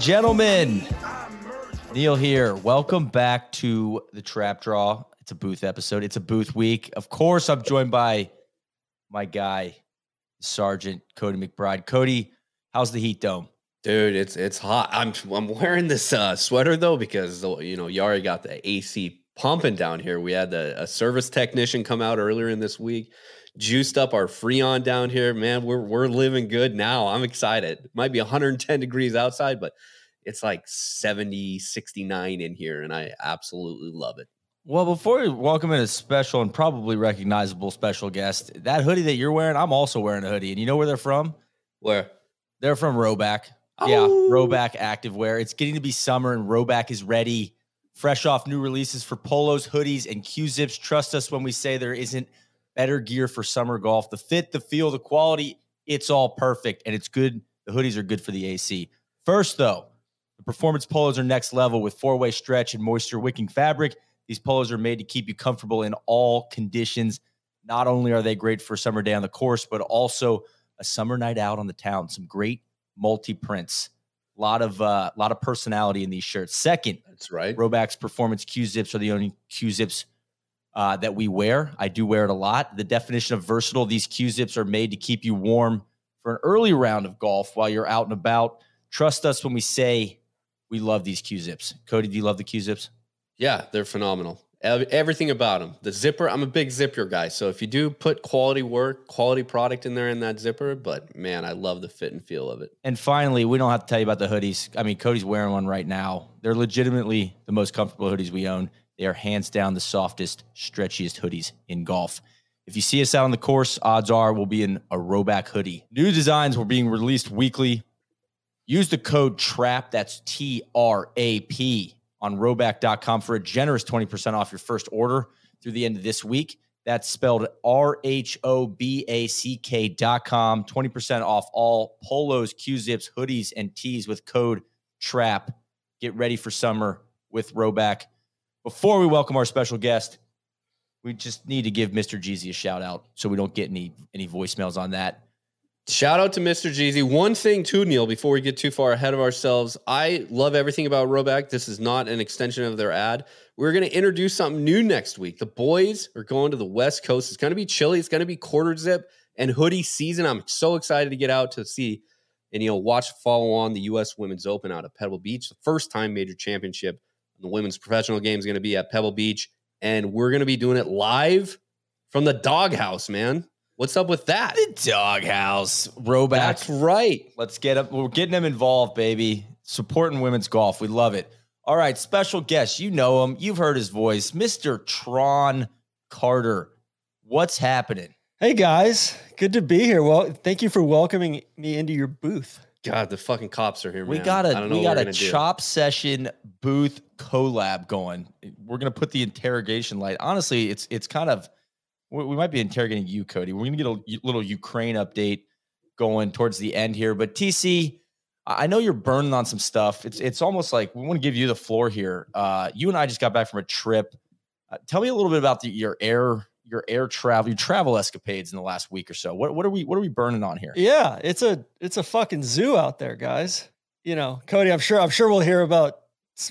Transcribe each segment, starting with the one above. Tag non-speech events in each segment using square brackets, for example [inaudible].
gentlemen, Neil here. Welcome back to the Trap Draw. It's a booth episode. It's a booth week. Of course, I'm joined by my guy, Sergeant Cody McBride. Cody, how's the heat dome? Dude, it's it's hot. I'm I'm wearing this uh, sweater though because you know Yari got the AC pumping down here. We had the, a service technician come out earlier in this week, juiced up our Freon down here. Man, we're we're living good now. I'm excited. It might be 110 degrees outside, but it's like 70, 69 in here, and I absolutely love it. Well, before we welcome in a special and probably recognizable special guest, that hoodie that you're wearing, I'm also wearing a hoodie. And you know where they're from? Where They're from Rhoback. Yeah, Oh. Rhoback Activewear. It's getting to be summer and Rhoback is ready. Fresh off new releases for polos, hoodies, and Q zips. Trust us when we say there isn't better gear for summer golf. The fit, the feel, the quality, it's all perfect and it's good. The hoodies are good for the AC. First, though, the performance polos are next level with four way stretch and moisture wicking fabric. These polos are made to keep you comfortable in all conditions. Not only are they great for a summer day on the course, but also a summer night out on the town. Some great multi prints. A lot of uh, lot of personality in these shirts. Second, that's right. Rhoback's Performance Q zips are the only Q zips uh, that we wear. I do wear it a lot. The definition of versatile, these Q zips are made to keep you warm for an early round of golf while you're out and about. Trust us when we say we love these Q zips. Cody, do you love the Q zips? Yeah, they're phenomenal. Everything about them. The zipper, I'm a big zipper guy. So if you do put quality work, quality product in there in that zipper, but man, I love the fit and feel of it. And finally, we don't have to tell you about the hoodies. I mean, Cody's wearing one right now. They're legitimately the most comfortable hoodies we own. They are hands down the softest, stretchiest hoodies in golf. If you see us out on the course, odds are we'll be in a Rhoback hoodie. New designs were being released weekly. Use the code TRAP, that's T R A P, on rhoback.com for a generous 20% off your first order through the end of this week. That's spelled R H O B A C K dot com. 20% off all polos, Q zips, hoodies, and tees with code TRAP. Get ready for summer with Rhoback. Before we welcome our special guest, we just need to give Mr. Jeezy a shout out so we don't get any any voicemails on that. Shout out to Mr. Jeezy. One thing too, Neil, before we get too far ahead of ourselves, I love everything about Rhoback. This is not an extension of their ad. We're going to introduce something new next week. The boys are going to the West Coast. It's going to be chilly. It's going to be quarter zip and hoodie season. I'm so excited to get out to see and you know watch follow on the U.S. Women's Open out of Pebble Beach. The first time major championship the women's professional game is going to be at Pebble Beach, and we're going to be doing it live from the doghouse. Man, what's up with that? The doghouse, Rhoback. That's right. Let's get up. We're getting them involved, baby. Supporting women's golf. We love it. All right, special guest. You know him. You've heard his voice, Mr. Tron Carter. What's happening? Hey guys, good to be here. Well, thank you for welcoming me into your booth. God, the fucking cops are here, We man. got a we got a gonna do. chop session booth collab going. We're gonna put the interrogation light. Honestly, it's it's kind of we, might be interrogating you, Cody. We're gonna get a little Ukraine update going towards the end here. But TC, I I know you're burning on some stuff. It's it's almost like we want to give you the floor here. Uh, you and I just got back from a trip. Uh, tell me a little bit about the, your air your air travel, your travel escapades in the last week or so. What what are we what are we burning on here? Yeah, it's a it's a fucking zoo out there, guys. You know, Cody, I'm sure I'm sure we'll hear about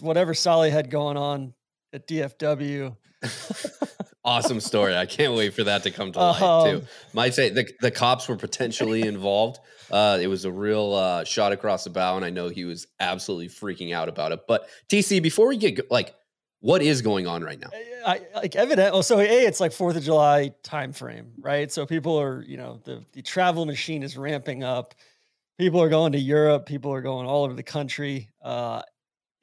whatever Soly had going on at DFW. [laughs] awesome story. I can't wait for that to come to light too. Um, Might say the, the cops were potentially involved. Uh, it was a real uh, shot across the bow, and I know he was absolutely freaking out about it. But TC, before we get like, what is going on right now? I, like evident. Oh, so a it's like Fourth of July time frame, right? So people are, you know, the the travel machine is ramping up. People are going to Europe. People are going all over the country. Uh,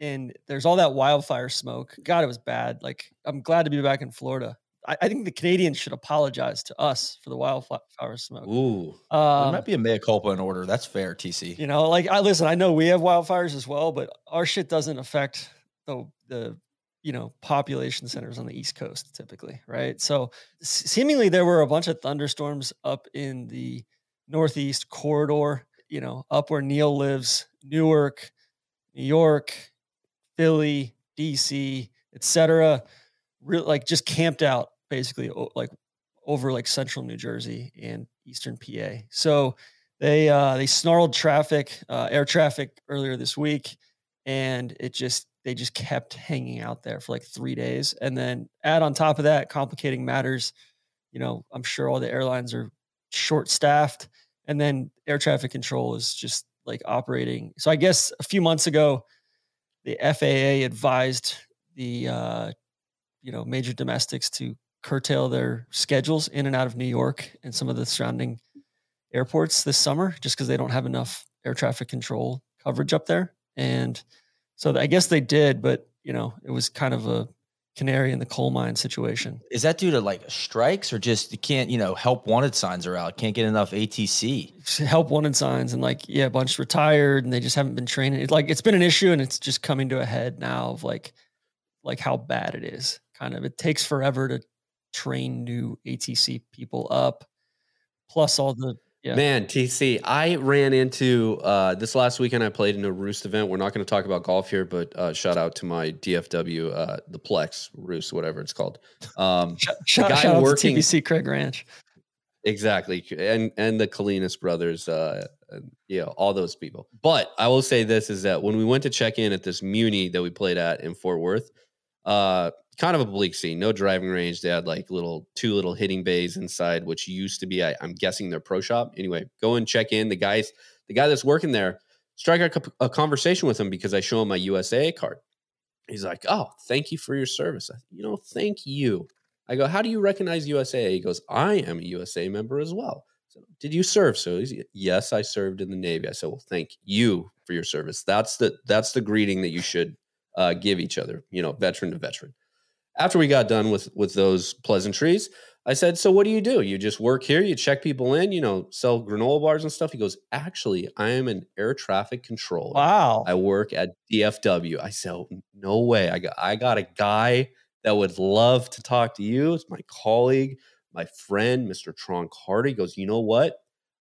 and there's all that wildfire smoke. God, it was bad. Like I'm glad to be back in Florida. I, I think the Canadians should apologize to us for the wildfire smoke. Ooh, there Um, might be a mea culpa in order. That's fair, TC. you know, like I listen, I know we have wildfires as well, but our shit doesn't affect the the you know population centers on the East Coast typically, right? So seemingly there were a bunch of thunderstorms up in the Northeast corridor, you know, up where Neil lives, Newark, New York, Philly, DC, etc. Real like just camped out basically like over like central New Jersey and eastern PA. So they uh, they snarled traffic, uh, air traffic earlier this week, and it just they just kept hanging out there for like three days. And then add on top of that, complicating matters. You know, I'm sure all the airlines are short staffed, and then air traffic control is just like operating. So I guess a few months ago, the FAA advised the uh, you know major domestics to curtail their schedules in and out of New York and some of the surrounding airports this summer just because they don't have enough air traffic control coverage up there. And so I guess they did, but you know, it was kind of a canary in the coal mine situation. Is that due to like strikes or just you can't, you know, help wanted signs are out, can't get enough ATC? Help wanted signs and like, yeah, a bunch retired and they just haven't been training. It's like it's been an issue and it's just coming to a head now of like like how bad it is. Kind of it takes forever to train new ATC people up. Plus all the yeah. Man, TC, I ran into uh, this last weekend. I played in a Roost event. We're not going to talk about golf here, but uh, shout out to my DFW, uh, the Plex Roost, whatever it's called. Um, shout, shout, shout working, out to TPC Craig Ranch. Exactly, and and the Kalinas brothers, uh, yeah, all those people. But I will say this is that when we went to check in at this Muni that we played at in Fort Worth, uh, kind of a bleak scene. No driving range. They had like little two little hitting bays inside, which used to be, I, am guessing, their pro shop. Anyway, go and check in. The guys, the guy that's working there, strike a, a conversation with him because I show him my USA card. He's like, "Oh, thank you for your service." I, you know, thank you. I go, "How do you recognize USA?" He goes, "I am a USA member as well." So, did you serve? So, he's, yes, I served in the Navy. I said, "Well, thank you for your service." That's the that's the greeting that you should uh, give each other. You know, veteran to veteran after we got done with with those pleasantries, I said, "So what do you do? You just work here? You check people in? You know, sell granola bars and stuff?" He goes, "Actually, I am an air traffic controller. Wow. I work at DFW." I said, oh, "No way! I got I got a guy that would love to talk to you. It's my colleague, my friend, Mr. Tron Carter." He goes, "You know what?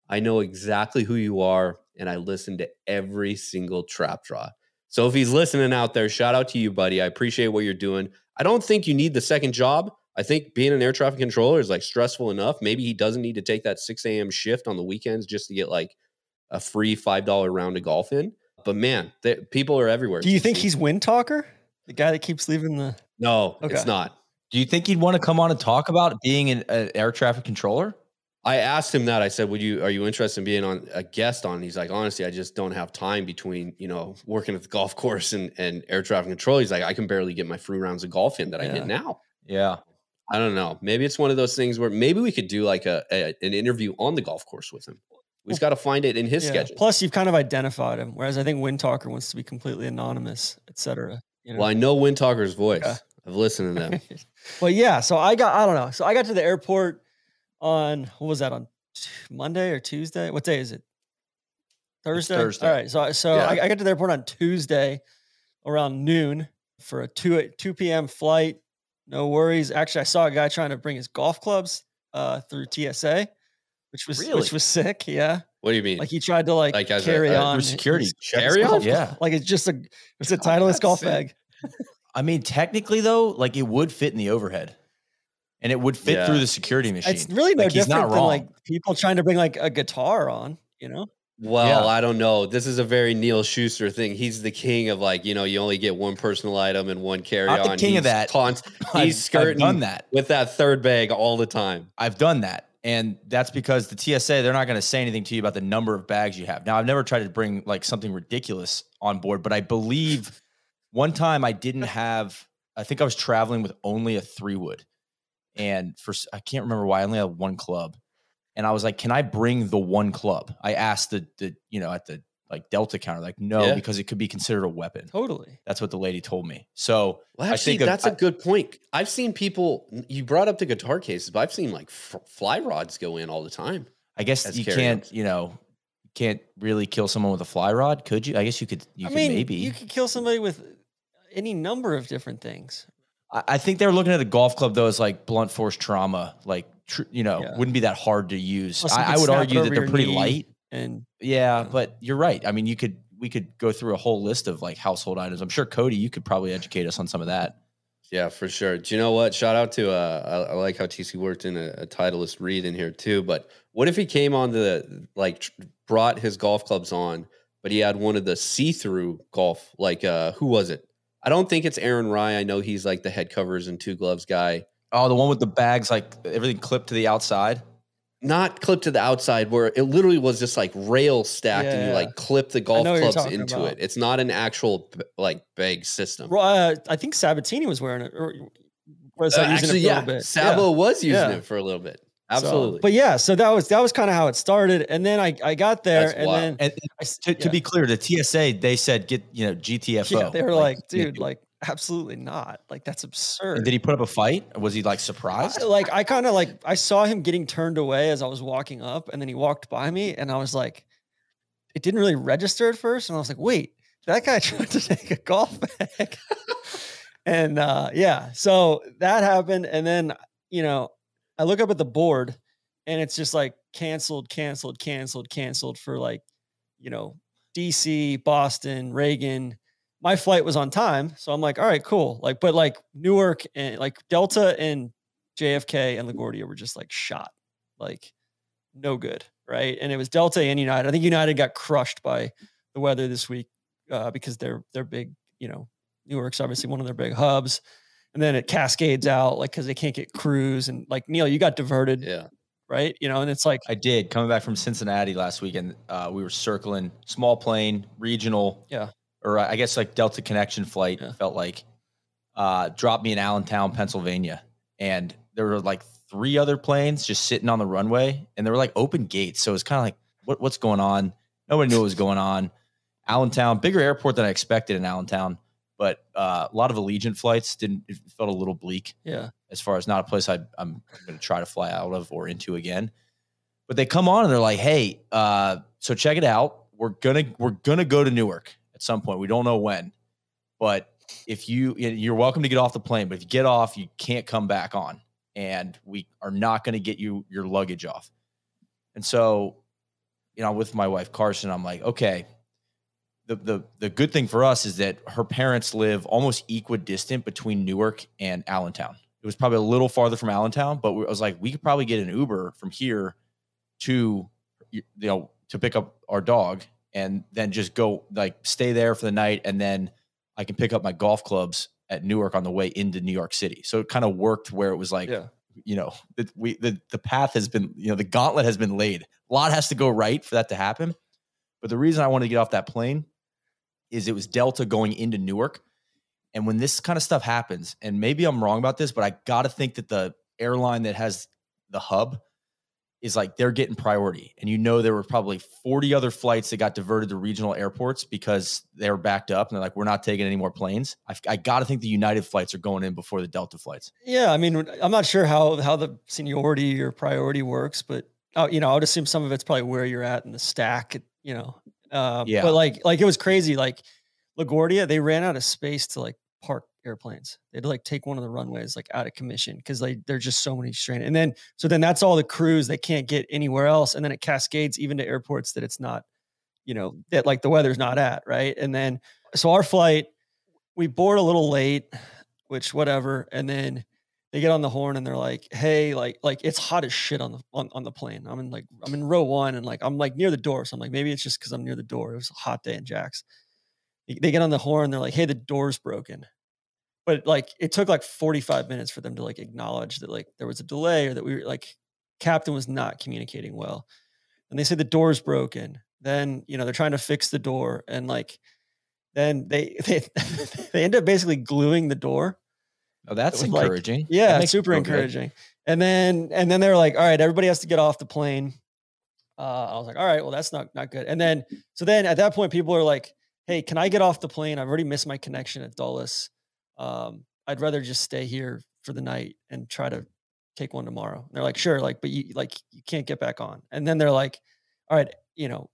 I know exactly who you are, and I listen to every single trap draw." So if he's listening out there, shout out to you, buddy. I appreciate what you're doing. I don't think you need the second job. I think being an air traffic controller is like stressful enough. Maybe he doesn't need to take that 6 a.m. shift on the weekends just to get like a free $5 round of golf in. But man, they, people are everywhere. Do you think he's Wind Talker? The guy that keeps leaving the. No, okay. it's not. Do you think he'd want to come on and talk about being an, an air traffic controller? I asked him that. I said, "Would you? Are you interested in being on a guest on?" He's like, "Honestly, I just don't have time between you know working at the golf course and and air traffic control." He's like, "I can barely get my free rounds of golf in that yeah. I get now." Yeah, I don't know. Maybe it's one of those things where maybe we could do like a, a an interview on the golf course with him. We have got to find it in his yeah. schedule. Plus, you've kind of identified him, whereas I think Wind Talker wants to be completely anonymous, etc. You know? Well, I know Wind Talker's voice. Yeah. I've listened to them. [laughs] well, yeah. So I got I don't know. So I got to the airport on what was that on Monday or Tuesday? What day is it? Thursday. It's Thursday. All right. So so yeah. I, I got to the airport on Tuesday around noon for a two two p.m. flight. No worries. Actually, I saw a guy trying to bring his golf clubs uh, through TSA, which was really? which was sick. Yeah. What do you mean? Like he tried to like, like carry a, uh, on security carry on. Yeah. Like it's just a it's a Titleist golf sick. bag. I mean, technically though, like it would fit in the overhead and it would fit yeah. through the security machine. It's really no like, different than like people trying to bring like a guitar on, you know? Well, yeah. I don't know. This is a very Neil Schuster thing. He's the king of like, you know, you only get one personal item and one carry on. The king he's of that. Taunt, [laughs] he's skirting I've done that with that third bag all the time. I've done that. And that's because the TSA, they're not going to say anything to you about the number of bags you have. Now, I've never tried to bring like something ridiculous on board, but I believe one time I didn't have, I think I was traveling with only a three wood and for I can't remember why I only had one club, and I was like, "Can I bring the one club?" I asked the the you know at the like Delta counter, like no, yeah. because it could be considered a weapon. Totally, that's what the lady told me. So well, actually, that's of, a good point. I've seen people. You brought up the guitar cases, but I've seen like f- fly rods go in all the time. I guess you can't, you know, can't really kill someone with a fly rod, could you? I guess you could. You I could mean, maybe you could kill somebody with any number of different things. I, I think they're looking at a golf club though as like blunt force trauma, like tr- you know, Yeah. wouldn't be that hard to use. Plus I, I would argue that they're pretty light. And Yeah, Yeah. but you're right. I mean, you could we could go through a whole list of like household items. I'm sure Cody, you could probably educate us on some of that. Yeah, for sure. Do you know what? Shout out to uh, I, I like how TC worked in a, a Titleist read in here too. But what if he came on the like tr- brought his golf clubs on, but he had one of the see-through golf like uh who was it? I don't think it's Aaron Rai. I know he's like the head covers and two gloves guy. Oh, the one with the bags, like everything clipped to the outside. Not clipped to the outside where it literally was just like rail stacked and you Yeah. like clip the golf know what you're clubs into about. it. It's not an actual like bag system. Uh, I think Sabatini was wearing it. Or was Uh, using actually, yeah, a little bit? Sabo was using Yeah. it for a little bit. So, Absolutely. but yeah, so that was that was kind of how it started, and then I I got there, and then And I to, to yeah. be clear, the TSA they said get you know GTFO. yeah, they were like, you dude, can't do it. like absolutely not, like that's absurd. And did he put up a fight? Was he like I- surprised? like I kind of like I saw him getting turned away as I was walking up, and then he walked by me, and I was like, it didn't really register at first, and I was like, wait, that guy [laughs] tried to take a golf bag, [laughs] and uh, yeah, so that happened, and then you know, I look up at the board, and it's just like canceled, canceled, canceled, canceled for like, you know, DC, Boston, Reagan. My flight was on time, so I'm like, all right, cool. Like, but like Newark and like Delta and JFK and LaGuardia were just like shot, like no good, right? And it was Delta and United. I think United got crushed by the weather this week uh, because they're they're big. You know, Newark's obviously one of their big hubs, and then it cascades out like because they can't get crews and like Neil, you got diverted, yeah. right? You know, and it's like I did coming back from Cincinnati last weekend. Uh, we were circling small plane, regional, Yeah. or uh, I guess like Delta connection flight. Yeah. Felt like uh, dropped me in Allentown, Pennsylvania, and there were like three other planes just sitting on the runway, and there were like open gates. So it's kind of like, what, what's going on? Nobody knew what was going on. Allentown, bigger airport than I expected in Allentown, but uh, a lot of Allegiant flights didn't. It felt a little bleak yeah, as far as not a place I, I'm going to try to fly out of or into again. But they come on and they're like, "Hey, uh, so check it out. We're gonna we're gonna go to Newark at some point. We don't know when, but if you you're welcome to get off the plane. But if you get off, you can't come back on, and we are not going to get you your luggage off." And so, you know, with my wife Carson, I'm like, okay. The, the the good thing for us is that her parents live almost equidistant between Newark and Allentown. It was probably a little farther from Allentown, but we, I was like, we could probably get an Uber from here to you know to pick up our dog and then just go like stay there for the night and then I can pick up my golf clubs at Newark on the way into New York City. So it kind of worked where it was like yeah, you know the, we the, the path has been you know the gauntlet has been laid a lot has to go right for that to happen but the reason i wanted to get off that plane is it was delta going into newark and when this kind of stuff happens and maybe i'm wrong about this but i gotta think that the airline that has the hub is like they're getting priority and you know there were probably 40 other flights that got diverted to regional airports because they were backed up and they're like we're not taking any more planes i, I gotta think the united flights are going in before the delta flights yeah. I mean, I'm not sure how how the seniority or priority works, but uh, you know, I would assume some of it's probably where you're at in the stack. You know, uh, Yeah. But like, like it was crazy. Like LaGuardia, they ran out of space to like park airplanes. They had to like take one of the runways like out of commission because like there's just so many strain. And then so then that's all the crews they can't get anywhere else, and then it cascades even to airports that it's not, you know, that like the weather's not at right. And then so our flight, we board a little late, which whatever, and then they get on the horn and they're like, "Hey, like, like it's hot as shit on the on, on the plane. I'm in like I'm in row one and like I'm like near the door, so I'm like maybe it's just because I'm near the door. It was a hot day in Jax. They they get on the horn, they're like, "Hey, the door's broken," but like it took like 45 minutes for them to like acknowledge that like there was a delay or that we were like captain was not communicating well, and they say the door's broken. Then you know they're trying to fix the door and like then they [laughs] they they end up basically gluing the door Oh, that's was like- encouraging. That yeah, super feel good. encouraging. And then and then they were like, all right, everybody has to get off the plane. Uh, I was like, all right, well, that's not not good. And then so then at that point, people are like, hey, can I get off the plane? I've already missed my connection at Dulles. Um, I'd rather just stay here for the night and try to take one tomorrow. And they're like, sure, like, but you like you can't get back on. And then they're like, all right, you know,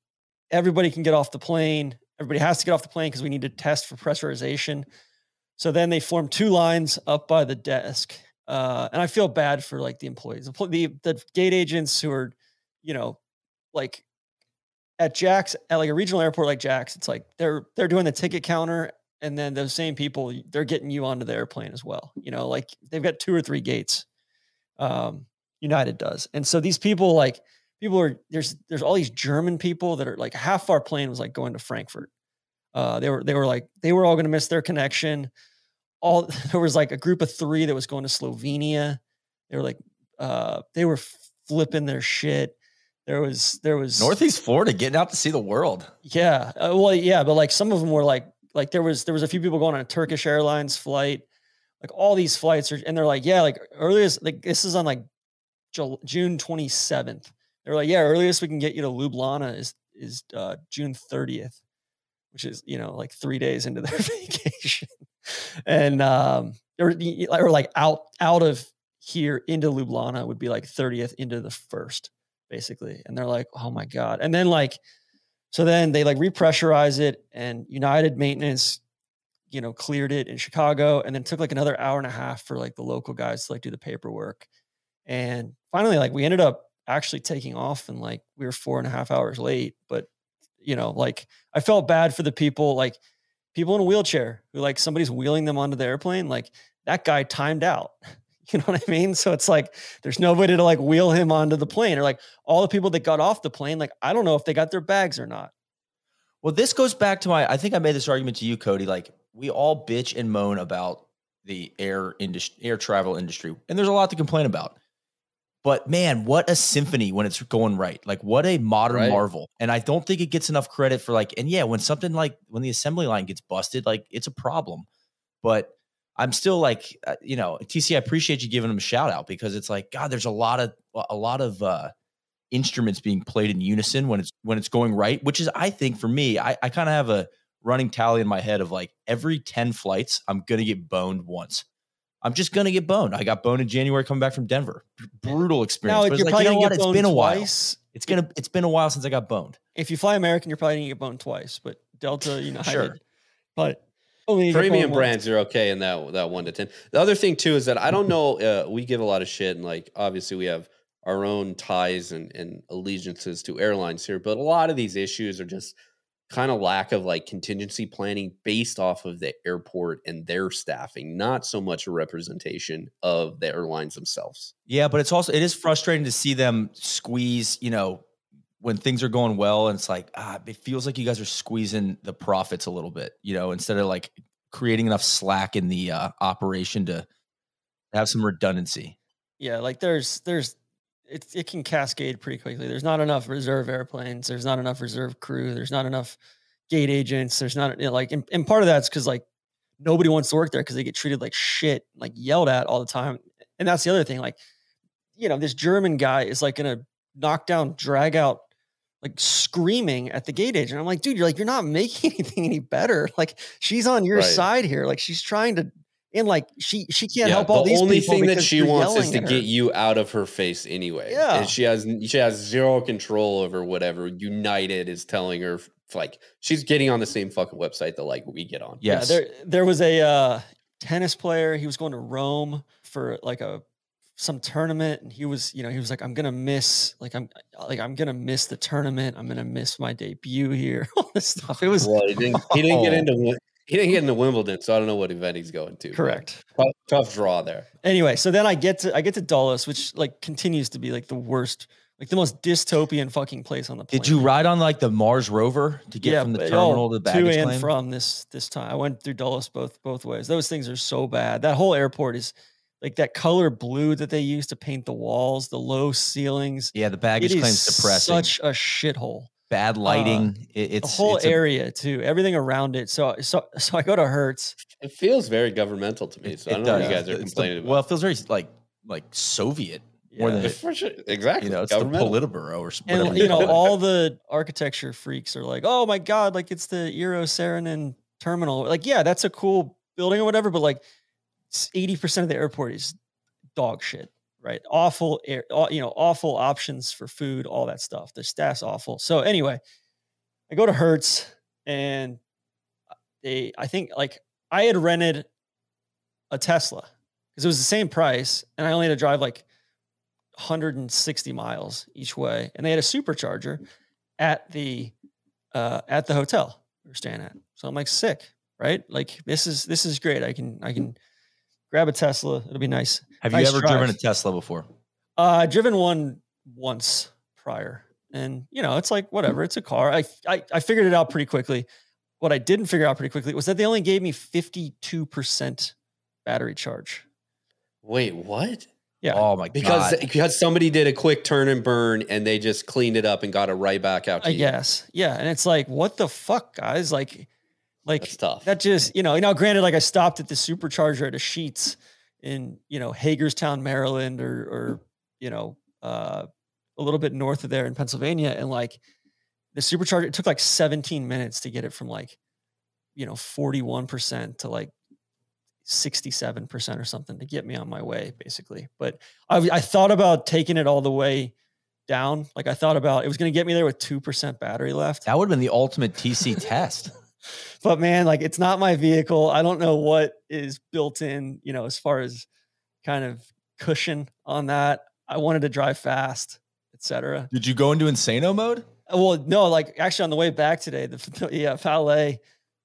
everybody can get off the plane. Everybody has to get off the plane because we need to test for pressurization. So then they form two lines up by the desk. Uh, and I feel bad for like the employees, the, the, gate agents who are, you know, like at Jax, at like a regional airport like Jax, it's like they're they're doing the ticket counter, and then those same people they're getting you onto the airplane as well. You know, like they've got two or three gates. Um, United does, and so these people like people are there's there's all these German people that are like half our plane was like going to Frankfurt. Uh, they were they were like they were all going to miss their connection. All [laughs] there was like a group of three that was going to Slovenia. They were like uh, they were flipping their shit. There was there was Northeast Florida getting out to see the world. Yeah, uh, well, yeah, but like some of them were like like there was there was a few people going on a Turkish Airlines flight. Like all these flights are, and they're like, yeah, like earliest like this is on like June twenty seventh They're like, yeah, earliest we can get you to Ljubljana is is uh, June 30th, which is you know like three days into their [laughs] vacation, and um, or, or like out out of here into Ljubljana would be like 30th into the first, basically. And they're like, oh my god, and then like, so then they like repressurize it, and United Maintenance, you know, cleared it in Chicago, and then took like another hour and a half for like the local guys to like do the paperwork, and finally like we ended up actually taking off and like we were four and a half hours late. But you know, like I felt bad for the people, like people in a wheelchair who like somebody's wheeling them onto the airplane. Like that guy timed out. [laughs] You know what I mean? So it's like there's nobody to like wheel him onto the plane, or like all the people that got off the plane. Like I don't know if they got their bags or not. Well, this goes back to my. I think I made this argument to you, Cody. Like we all bitch and moan about the air industry, air travel industry, and there's a lot to complain about. But man, what a symphony when it's going right. Like what a modern right. marvel. And I don't think it gets enough credit for like, and yeah, when something like when the assembly line gets busted, like it's a problem. But I'm still like, uh, you know, TC, I appreciate you giving them a shout out because it's like, God, there's a lot of a lot of uh instruments being played in unison when it's when it's going right, which is I think for me, I, I kind of have a running tally in my head of like every 10 flights, I'm gonna get boned once. I'm just gonna get boned. I got boned in January coming back from Denver. Brutal experience. Now, but you're like, you know what? It's been a while. Twice. It's gonna it's been a while since I got boned. If you fly American, you're probably gonna get boned twice. But Delta, you know, sure. But premium brands are okay in that that one to ten. The other thing too is that I don't know. Uh, we give a lot of shit, and like obviously we have our own ties and, and allegiances to airlines here, but a lot of these issues are just kind of lack of like contingency planning based off of the airport and their staffing, not so much a representation of the airlines themselves. Yeah, but it's also it is frustrating to see them squeeze, you know, when things are going well and it's like, ah, it feels like you guys are squeezing the profits a little bit, you know, instead of like creating enough slack in the uh, operation to have some redundancy. Yeah, like there's there's it, it can cascade pretty quickly. There's not enough reserve airplanes. There's not enough reserve crew. There's not enough gate agents. There's not you know, like, and, and part of that's because like nobody wants to work there because they get treated like shit, like yelled at all the time. And that's the other thing. Like, you know, this German guy is like gonna knock down, drag out, like screaming at the gate agent. I'm like, dude, you're like, you're not [laughs] making anything any better. Like, she's on your right. side here. Like, she's trying to and like she she can't yeah, help all these. The only thing that she wants is to get you out of her face anyway. Yeah, and she has she has zero control over whatever United is telling her. Like she's getting on the same fucking website that like we get on. Yes. Yeah, there there was a uh, tennis player. He was going to Rome for like a some tournament, and he was you know he was like I'm gonna miss like I'm like I'm gonna miss the tournament. I'm gonna miss my debut here. [laughs] All this stuff. It was well, he didn't, he didn't get into he didn't get into Wimbledon, so I don't know what event he's going to. Correct. Tough, tough, draw there. Anyway, so then I get to I get to Dulles, which like continues to be like the worst, like the most dystopian fucking place on the planet. Did you ride on like the Mars rover to get yeah, from the oh, terminal oh, to the baggage to and claim? from this this time? I went through Dulles both both ways. Those things are so bad. That whole airport is like that color blue that they use to paint the walls, the low ceilings. Yeah, the baggage claim's depressing. Such a shithole bad uh, lighting. Uh, it, it's the whole it's area a, too, everything around it. So so so I go to Hertz. It feels very governmental to me. So I don't know what you guys are it's complaining the, about. Well, it feels very like like Soviet more than it, sure. exactly. You know, it's the Politburo or something. And you know, all the architecture freaks are like, "Oh my god, like it's the Eero Saarinen terminal." Like, yeah, that's a cool building or whatever, but like eighty percent of the airport is dog shit right? Awful, air, you know, awful options for food, all that stuff. The staff's awful. So anyway, I go to Hertz and uh, they, I think like I had rented a Tesla because it was the same price, and I only had to drive like 160 miles each way, and they had a supercharger at the uh, at the hotel we were staying at. So I'm like, sick, right? Like this is this is great. I can I can grab a Tesla. It'll be nice. Have Nice you ever drive. driven a Tesla before? Uh, I've driven one once prior, and you know, it's like whatever. It's a car. I, I I figured it out pretty quickly. What I didn't figure out pretty quickly was that they only gave me fifty two percent battery charge. Wait, what? Yeah. Oh my Because god. because because somebody did a quick turn and burn and they just cleaned it up and got it right back out to I you. guess. Yeah, and it's like, what the fuck, guys? Like, like That's tough. that just you know. Now, granted, like I stopped at the supercharger at a Sheetz in you know Hagerstown, Maryland, or or you know uh, a little bit north of there in Pennsylvania, and like the supercharger, it took like 17 minutes to get it from like you know 41 percent to like 67 percent or something to get me on my way, basically. But I I thought about taking it all the way down. Like I thought about it was going to get me there with two percent battery left. that would have been the ultimate TC test. But man, like it's not my vehicle. I don't know what is built in, you know, as far as kind of cushion on that. I wanted to drive fast, etc. Did you go into insano mode? Well, no, like actually on the way back today, the [laughs] yeah, valet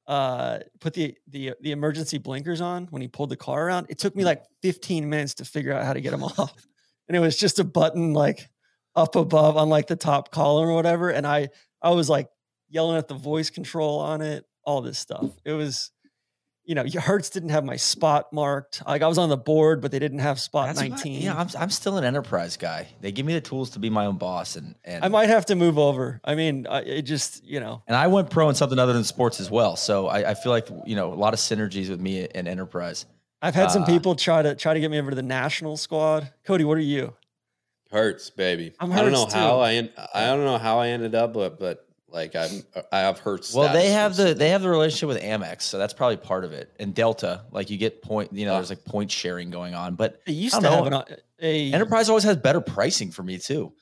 uh put the the the emergency blinkers on when he pulled the car around. It took me like 15 minutes to figure out how to get them [laughs] off. And it was just a button like up above on like the top column or whatever. And I I was like yelling at the voice control on it, all this stuff. It was, you know, Hertz didn't have my spot marked. Like I was on the board, but they didn't have spot That's what I- 19. yeah, I'm, I'm still an enterprise guy. They give me the tools to be my own boss, and and I might have to move over. I mean, I, it just, you know, and I went pro in something other than sports as well. So I, I feel like you know a lot of synergies with me and enterprise. I've had some Uh, people try to try to get me over to the national squad. Cody, what are you? Hertz, baby. I'm Hertz I don't know Hertz, how. I en- I don't know how I ended up, but but like I'm I have Hertz. Well, they have the recently. they have the relationship with Amex, so that's probably part of it. And Delta, like you get point, you know, there's like point sharing going on. But They used I to don't have know. an, a Enterprise always has better pricing for me too.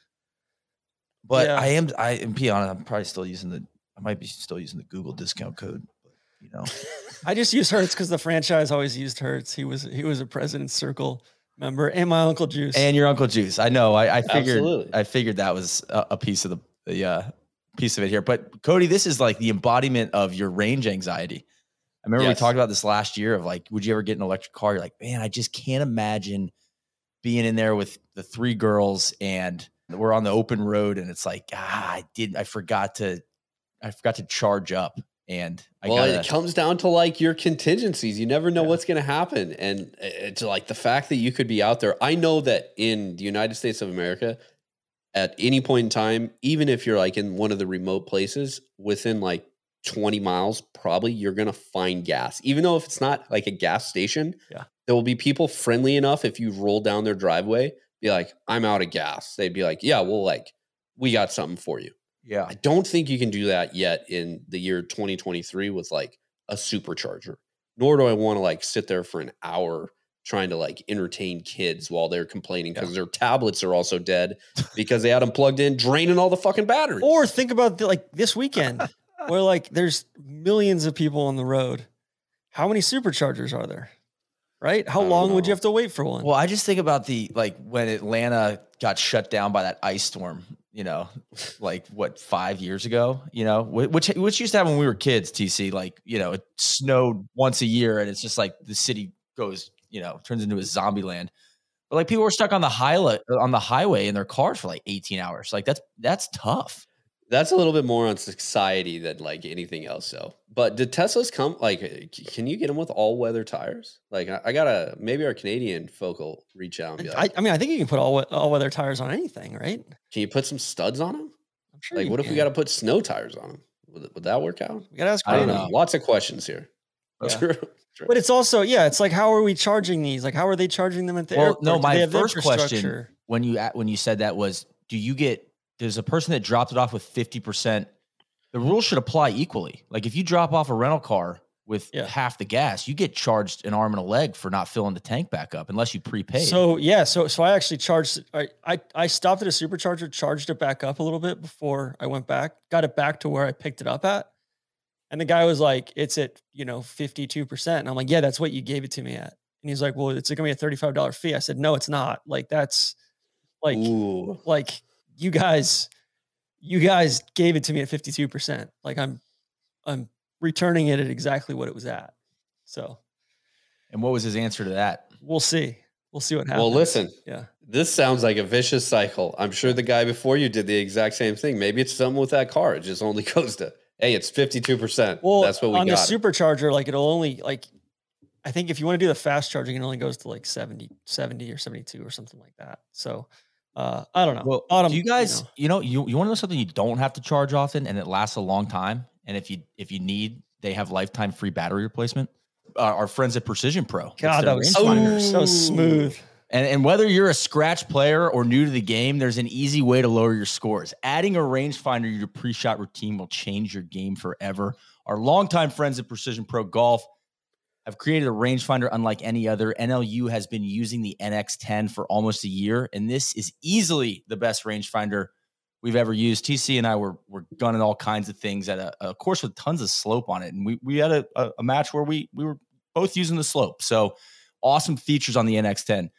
But Yeah. I am I am be honest, I'm probably still using the I might be still using the Google discount code. But, you know, [laughs] I just use Hertz because the franchise always used Hertz. He was he was a President's Circle member, and my uncle Juice. and your Uncle Juice. I know. I, I figured Absolutely. I figured that was a, a piece of the the uh, piece of it here. But Cody, this is like the embodiment of your range anxiety. I remember we talked about this last year of like, would you ever get an electric car? You're like, man, I just can't imagine being in there with the three girls and we're on the open road and it's like, ah, I did, I forgot to, I forgot to charge up and I well, gotta, it comes down to like your contingencies. You never know Yeah. what's going to happen, and it's like the fact that you could be out there. I know that in the United States of America, at any point in time, even if you're like in one of the remote places, within like 20 miles, probably you're going to find gas. Even though if it's not like a gas station, Yeah. there will be people friendly enough if you roll down their driveway, be like, "I'm out of gas." They'd be like, "Yeah, well, like we got something for you." yeah. I don't think you can do that yet in the year 2023 with like a supercharger. Nor do I want to like sit there for an hour trying to like entertain kids while they're complaining because their tablets are also dead because they had them plugged in, draining all the fucking batteries. or think about the, like this weekend, [laughs] where like there's millions of people on the road. How many superchargers are there? Right? How I don't long would you have to wait for one? Well, I just think about the like when Atlanta got shut down by that ice storm, you know, like what five years ago, you know, which which used to happen when we were kids. TC, like you know, it snowed once a year, and it's just like the city goes, you know, turns into a zombie land. But like people were stuck on the highway on the highway in their cars for like eighteen hours. Like that's that's tough. That's a little bit more on society than like anything else. So, but did Teslas come? Like, uh, can you get them with all weather tires? Like, I, I gotta maybe our Canadian folk will reach out and be I, like, I mean, I think you can put all all weather tires on anything, right? can you put some studs on them? I'm sure. Like, you what if we got to put snow tires on them? Would, would that work out? We gotta ask. I don't know. Lots of questions here. Yeah. [laughs] But it's also yeah, it's like how are we charging these? Like how are they charging them at the Well, airport? no, my they have the first question when you when you said that was, do you get? There's a person that dropped it off with fifty percent. The rule should apply equally. Like if you drop off a rental car with Yeah. half the gas, you get charged an arm and a leg for not filling the tank back up unless you prepaid. So yeah, so so I actually charged. I, I I stopped at a supercharger, charged it back up a little bit before I went back, got it back to where I picked it up at, and the guy was like, "It's at you know fifty two percent," and I'm like, "Yeah, that's what you gave it to me at And he's like, well, it's going to be a $35 fee. I said, no, it's not. Like that's like, Ooh. like you guys, you guys gave it to me at 52%. Like I'm, I'm returning it at exactly what it was at. So And what was his answer to that? we'll see. We'll see what happens. Well, listen, Yeah. this sounds like a vicious cycle. I'm sure the guy before you did the exact same thing. Maybe it's something with that car. It just only [laughs] goes to, hey, it's 52%. Well, That's what we got. on got. the supercharger, like it'll only like I think if you want to do the fast charging, it only goes to like 70, 70 or 72 or something like that. So uh I don't know. Well, Autumn, do you you guys, know. you know, you, you want to know something you don't have to charge often and it lasts a long time? And if you if you need, they have lifetime free battery replacement. Uh, our friends at Precision Pro. God, their that was so, so smooth. And, and whether you're a scratch player or new to the game, there's an easy way to lower your scores. Adding a rangefinder to your pre-shot routine will change your game forever. Our longtime friends at Precision Pro Golf have created a rangefinder unlike any other. NLU has been using the NX10 for almost a year, and this is easily the best rangefinder we've ever used. TC and I were were gunning all kinds of things at a, a course with tons of slope on it, and we we had a, a, a match where we we were both using the slope. So awesome features on the NX10.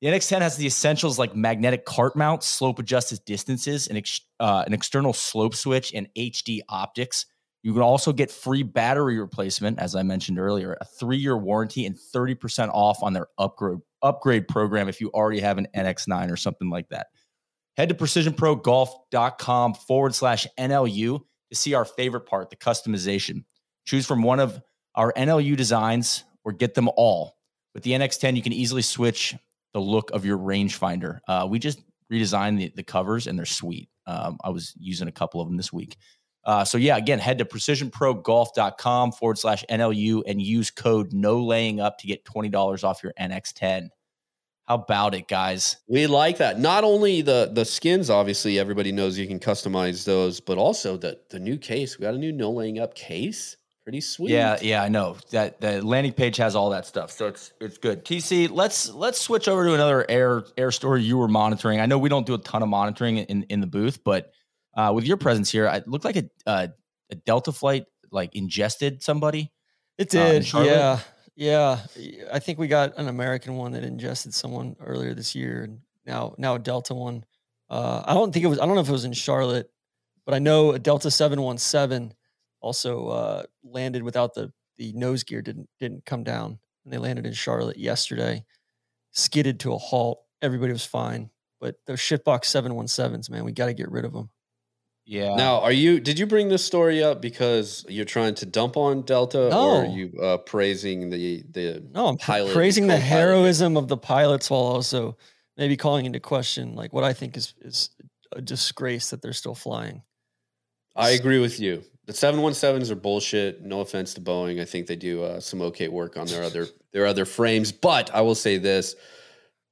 The NX10 has the essentials like magnetic cart mount, slope adjusted distances, an, ex- uh, an external slope switch, and HD optics. You can also get free battery replacement, as I mentioned earlier, a three year warranty, and 30% off on their upgrade upgrade program if you already have an NX9 or something like that. Head to precisionprogolf.com forward slash NLU to see our favorite part, the customization. Choose from one of our NLU designs or get them all. With the NX10, you can easily switch the look of your rangefinder. Uh, we just redesigned the, the covers and they're sweet. Um, I was using a couple of them this week. Uh, so yeah, again, head to precisionprogolf.com forward slash NLU and use code no laying up to get $20 off your NX10. How about it, guys? We like that. Not only the the skins, obviously, everybody knows you can customize those, but also the the new case. We got a new no laying up case. Pretty sweet. Yeah, yeah, I know that the landing page has all that stuff, so it's it's good. TC, let's let's switch over to another air air story you were monitoring. I know we don't do a ton of monitoring in in the booth, but uh, with your presence here, it looked like a uh, a Delta flight like ingested somebody. It uh, did. Charlotte? yeah. Yeah. I think we got an American one that ingested someone earlier this year and now now a Delta one. Uh I don't think it was I don't know if it was in Charlotte, but I know a Delta 717 also uh landed without the the nose gear didn't didn't come down and they landed in Charlotte yesterday. Skidded to a halt. Everybody was fine. But those shitbox 717s, man, we got to get rid of them. Yeah. Now, are you? Did you bring this story up because you're trying to dump on Delta, or are you uh, praising the the? No, I'm pilot praising the heroism of the pilots while also maybe calling into question like what I think is is a disgrace that they're still flying. I agree with you. The seven one sevens are bullshit. No offense to Boeing. I think they do uh, some okay work on their other [laughs] their other frames. But I will say this: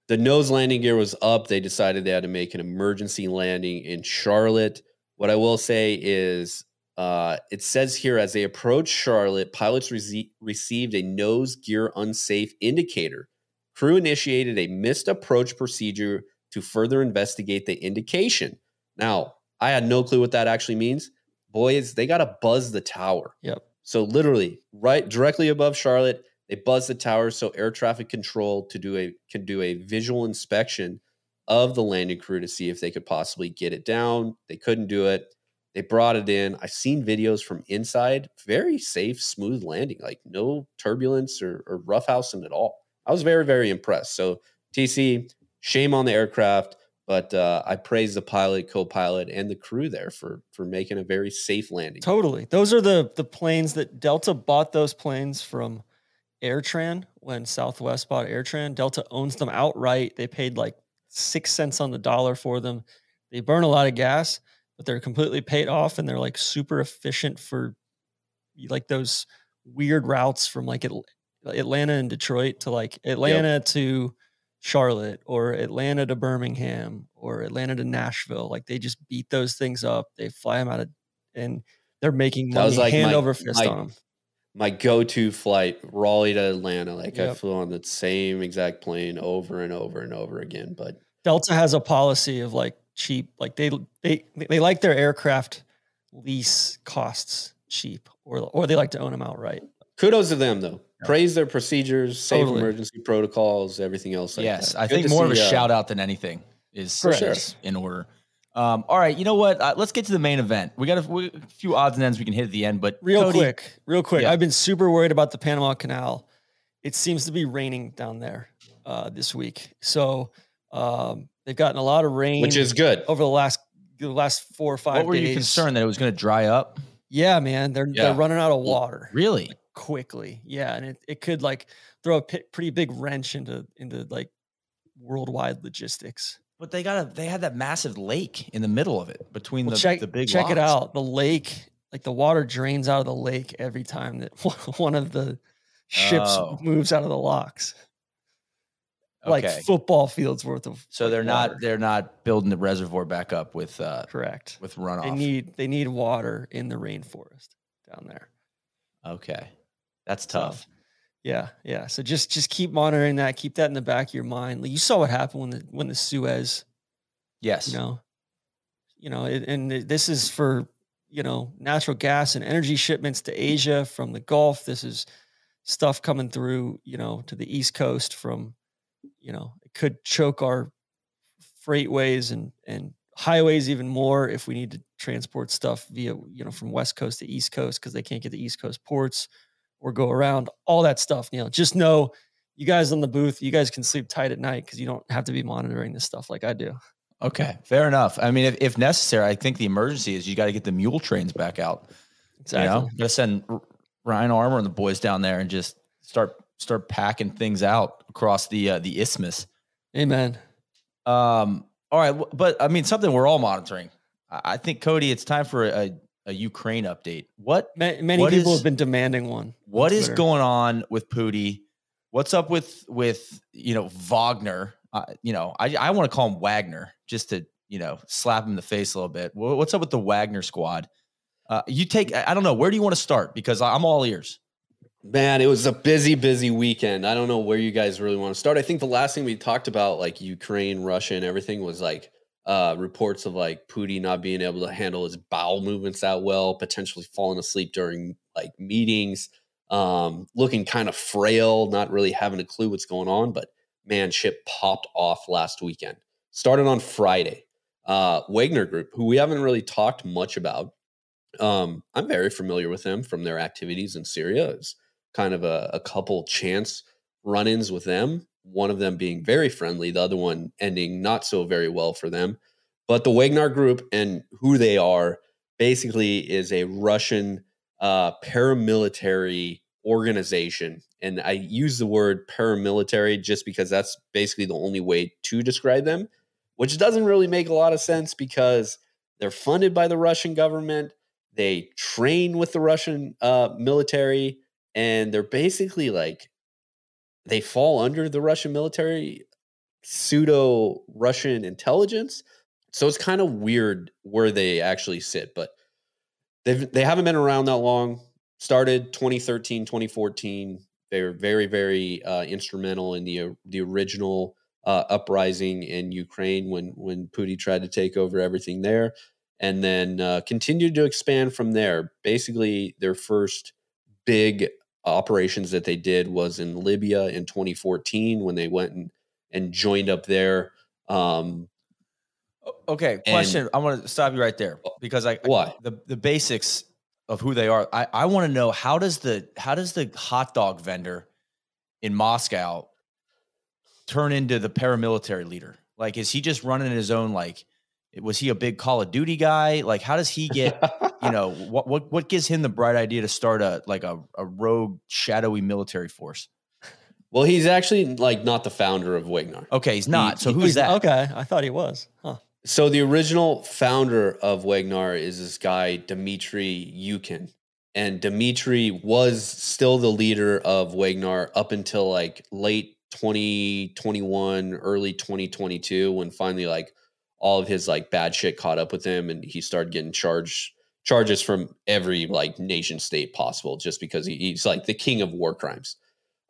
the nose landing gear was up. They decided they had to make an emergency landing in Charlotte. What I will say is, uh, it says here as they approached Charlotte, pilots rece- received a nose gear unsafe indicator. Crew initiated a missed approach procedure to further investigate the indication. Now, I had no clue what that actually means. Boys, they got to buzz the tower. Yep. So literally, right directly above Charlotte, they buzz the tower so air traffic control to do a can do a visual inspection of the landing crew to see if they could possibly get it down. They couldn't do it. They brought it in. I've seen videos from inside. Very safe, smooth landing, like no turbulence or, or roughhousing at all. I was very, very impressed. So TC, shame on the aircraft, but uh, I praise the pilot, co-pilot, and the crew there for for making a very safe landing. Totally. Those are the the planes that Delta bought those planes from AirTran when Southwest bought AirTran. Delta owns them outright. They paid like 6 cents on the dollar for them. They burn a lot of gas, but they're completely paid off and they're like super efficient for like those weird routes from like Atlanta and Detroit to like Atlanta to Charlotte or Atlanta to Birmingham or Atlanta to Nashville. Like they just beat those things up. They fly them out of, and they're making That was like hand my- over fist my- on them. my go-to flight raleigh to atlanta like i flew on the same exact plane over and over and over again but Delta has a policy of like cheap, like they they they like their aircraft lease costs cheap, or or they like to own them outright. kudos to them though praise their procedures, safe Totally. emergency protocols, everything else. Like yes, that. I Good think to more of a uh, shout out than anything is, sure. is in order. Um, all right, you know what? Uh, let's get to the main event. We got a, we, a few odds and ends we can hit at the end, but Real Cody, quick, real quick. Yeah. I've been super worried about the Panama Canal. It seems to be raining down there uh, this week, so um, they've gotten a lot of rain, which is good. over the last the last four or five. What were you concerned that it was going to dry up? Yeah, man, they're Yeah. they're running out of water Really? Quickly. Yeah, and it, it could like throw a pretty big wrench into into like worldwide logistics. But they got a they had that massive lake in the middle of it between Well, the check the big check it out. The lake, like the water drains out of the lake every time that [laughs] one of the ships Oh. moves out of the locks. Like football fields worth of. So they're water. not they're not building the reservoir back up with uh correct. with runoff. They need they need water in the rainforest down there. okay. That's So, tough. Yeah, yeah. So just just keep monitoring that. Keep that in the back of your mind. Like, You saw what happened when the when the Suez, Yes. you know, you know, it, and this is for you know natural gas and energy shipments to Asia from the Gulf. This is stuff coming through, you know, to the East Coast from, you know, it could choke our freightways and and highways even more if we need to transport stuff via you know from West Coast to East Coast because they can't get the East Coast ports or go around all that stuff. You know, just know you guys in the booth, you guys can sleep tight at night because you don't have to be monitoring this stuff like I do. Okay. Fair enough. I mean, if, if necessary, I think the emergency is you got to get the mule trains back out. Exactly. You know, got to send Ryan Armour and the boys down there and just start start packing things out across the uh, the isthmus. Amen. Um, all right, but I mean, something we're all monitoring. I think Cody, it's time for a, a Ukraine update. What Ma- many What people is- have been demanding one. on what is going on with Pooty? What's up with with you know Wagner? Uh, you know, I I want to call him Wagner just to you know slap him in the face a little bit. What's up with the Wagner squad? Uh, you take I I don't know where do you want to start because I'm all ears. Man, it was a busy, busy weekend. I don't know where you guys really want to start. I think the last thing we talked about, like Ukraine, Russia, and everything, was like uh, reports of like Putin not being able to handle his bowel movements that well, potentially falling asleep during like meetings, um, looking kind of frail, not really having a clue what's going on. But man, shit popped off last weekend. Started on Friday. Uh, Wagner Group, who we haven't really talked much about. Um, I'm very familiar with them from their activities in Syria. It's kind of a, a couple chance run-ins with them. One of them being very friendly, the other one ending not so very well for them. But the Wagner Group and who they are basically is a Russian uh, paramilitary organization. And I use the word paramilitary just because that's basically the only way to describe them, which doesn't really make a lot of sense because they're funded by the Russian government. They train with the Russian uh, military, and they're basically like they fall under the Russian military pseudo Russian intelligence. So it's kind of weird where they actually sit, but they've they haven't been around that long. Started 2013, 2014. They were very, very uh, instrumental in the uh, the original uh, uprising in Ukraine when when Putin tried to take over everything there, and then uh, continued to expand from there. Basically, their first big operations that they did was in Libya in 2014 when they went and and joined up there. Um, Okay, question. I want to stop you right there because I Why? the the basics of who they are. I, I want to know how does the how does the hot dog vendor in Moscow turn into the paramilitary leader? Like, is he just running his own? Like, was he a big Call of Duty guy? Like, how does he get? you know, [laughs] what what what gives him the bright idea to start a like a, a rogue shadowy military force? well, he's actually like not the founder of Wagner. Okay, he's not. So he- who's that? Okay, I thought he was. Huh. So the original founder of Wagner is this guy Dmitry Yukin, and Dmitry was still the leader of Wagner up until like late 2021, early 2022, when finally like all of his like bad shit caught up with him, and he started getting charged charges from every like nation state possible, just because he, he's like the king of war crimes.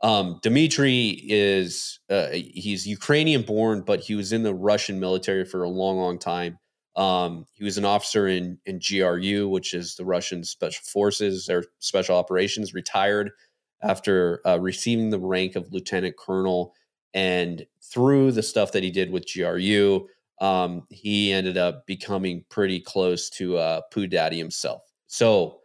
Um, Dmitry is uh, he's Ukrainian born, but he was in the Russian military for a long, long time. Um, he was an officer in in GRU, which is the Russian Special Forces, their special operations. Retired, after uh, receiving the rank of lieutenant colonel. And through the stuff that he did with GRU, um, he ended up becoming pretty close to uh, Pooh Daddy himself. So,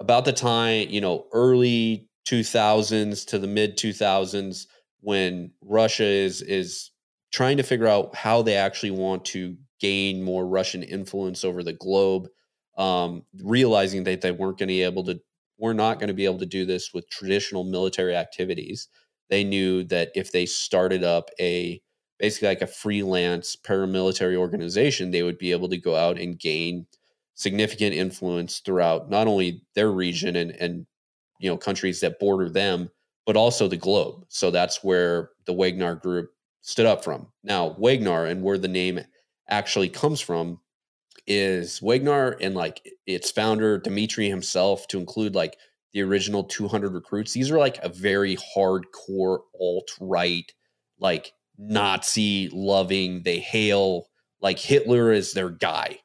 about the time, you know, early 2000s to the mid 2000s, when Russia is is trying to figure out how they actually want to gain more Russian influence over the globe, um, realizing that they weren't going to be able to, we're not going to be able to do this with traditional military activities. They knew that if they started up a basically like a freelance paramilitary organization, they would be able to go out and gain significant influence throughout not only their region and and you know countries that border them, but also the globe. So that's where the Wagner Group stood up from. Now, Wagner and where the name actually comes from is Wagner and like its founder Dmitry himself to include like the original 200 recruits. These are like a very hardcore alt right, like Nazi loving. They hail like Hitler is their guy.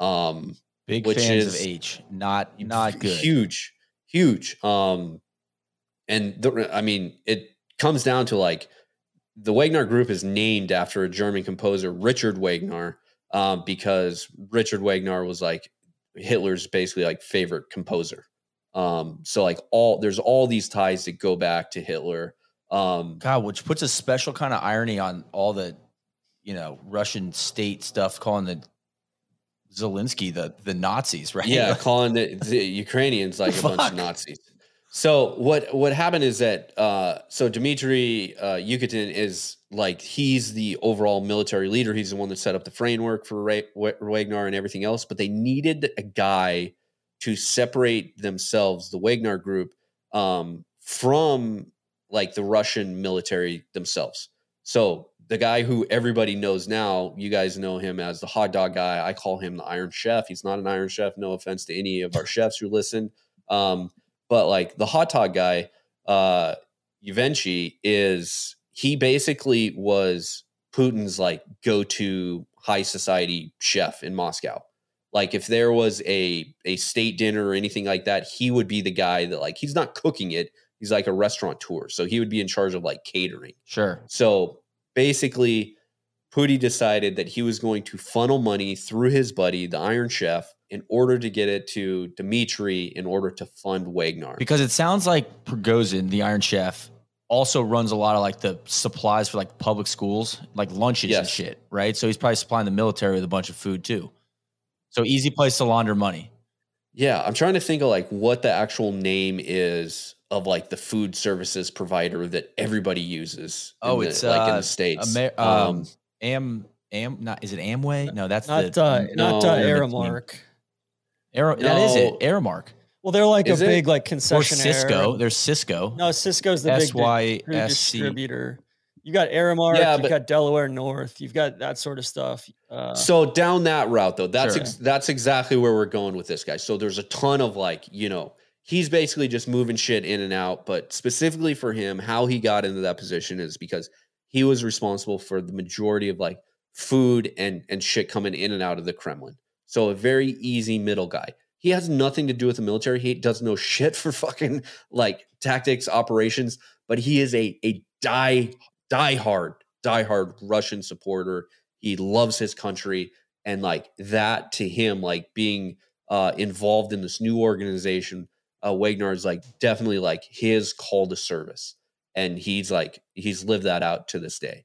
Um, Big which fans is of H. Not not good. Huge, huge. Um, and the, I mean, it comes down to like the Wagner Group is named after a German composer, Richard Wagner, um, because Richard Wagner was like Hitler's basically like favorite composer. Um, so like all there's all these ties that go back to Hitler. Um, God, which puts a special kind of irony on all the, you know, Russian state stuff, calling the Zelensky the the Nazis, [laughs] right? Yeah, calling the, the Ukrainians like a [laughs] bunch of Nazis. So what what happened is that uh, so Dmitry uh, Yukatin is like he's the overall military leader. He's the one that set up the framework for Ra- Wa- Wagner and everything else. But they needed a guy to separate themselves, the Wagner group, um, from like the Russian military themselves. So the guy who everybody knows now, you guys know him as the hot dog guy. I call him the Iron Chef. He's not an Iron Chef. No offense to any of our chefs who listen. Um, but like the hot dog guy, uh, Yevgeny is he basically was Putin's like go-to high society chef in Moscow. Like if there was a a state dinner or anything like that, he would be the guy that like he's not cooking it. He's like a restaurateur, so he would be in charge of like catering. Sure. So basically, Pooty decided that he was going to funnel money through his buddy, the Iron Chef, in order to get it to Dmitry in order to fund Wagner. Because it sounds like Prigozhin, the Iron Chef, also runs a lot of like the supplies for like public schools, like lunches and shit, right? So he's probably supplying the military with a bunch of food too. So easy place to launder money. Yeah, I'm trying to think of like what the actual name is of like the food services provider that everybody uses. in Oh, the- it's like in uh, the states. Amer- um, um, Am Am not is it Amway? No, that's Not the uh, not uh, they're the Aramark. Aero, that is it. No. Aramark Well, they're like Is a it? big like or. Sysco. There's Sysco. No, Sysco's the S big Y food S C. distributor. You got Aramark, Yeah, you've but- got Delaware North, you've got that sort of stuff. Uh, so down that route though, that's Sure. ex- that's exactly where we're going with this guy. So there's a ton of like, you know, he's basically just moving shit in and out, but specifically for him, how he got into that position is because he was responsible for the majority of like food and and shit coming in and out of the Kremlin. So a very easy middle guy. He has nothing to do with the military. He does no shit for fucking like tactics, operations, but he is a a die die hard, die hard Russian supporter. He loves his country. And like that to him, like being uh involved in this new organization, uh Wagner is like definitely like his call to service. And he's like he's lived that out to this day.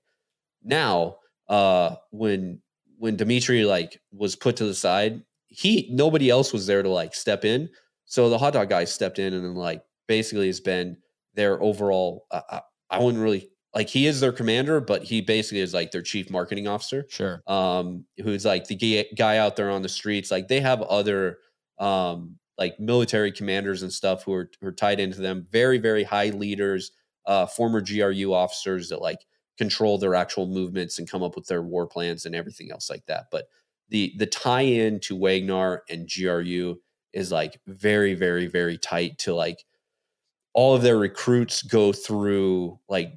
Now, uh when when Dimitri like was put to the side, he nobody else was there to like step in. So the hot dog guy stepped in and then like basically has been their overall. Uh, I, I wouldn't really like he is their commander, but he basically is like their chief marketing officer. Sure. Um, who's like the guy- guy out there on the streets. Like they have other um like military commanders and stuff who are who are tied into them. Very very high leaders, uh, former GRU officers that like control their actual movements and come up with their war plans and everything else like that. But the the tie-in to Wagner and GRU is like very, very, very tight to like all of their recruits go through like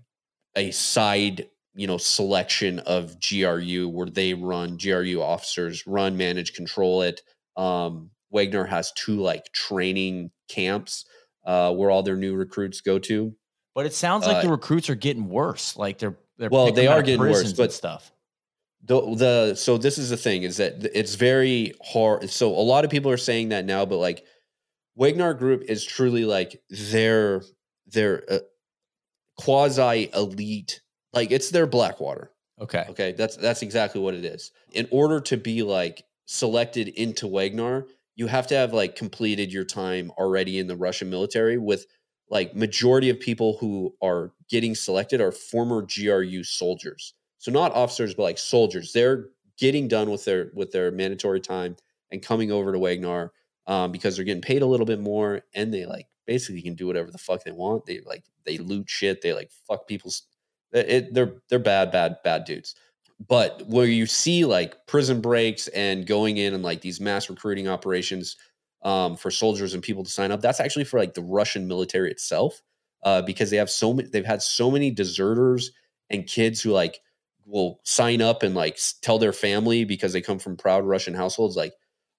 a side, you know, selection of GRU where they run GRU officers run, manage, control it. Um, Wagner has two like training camps uh, where all their new recruits go to. But it sounds like Uh, the recruits are getting worse. Like they're they're Well, they are getting worse, but- stuff. the the so this is the thing is that it's very hard so a lot of people are saying that now but like Wagner group is truly like their their uh, quasi elite like it's their blackwater Okay. okay that's that's exactly what it is in order to be like selected into Wagner you have to have like completed your time already in the Russian military with like majority of people who are getting selected are former GRU soldiers. So not officers, but like soldiers. They're getting done with their with their mandatory time and coming over to Wagner um, because they're getting paid a little bit more and they like basically can do whatever the fuck they want. They like they loot shit. They like fuck people's. It, they're they're bad bad bad dudes. But where you see like prison breaks and going in and like these mass recruiting operations um, for soldiers and people to sign up. That's actually for like the Russian military itself, uh, because they have so many. They've had so many deserters and kids who like will sign up and like tell their family because they come from proud Russian households, like.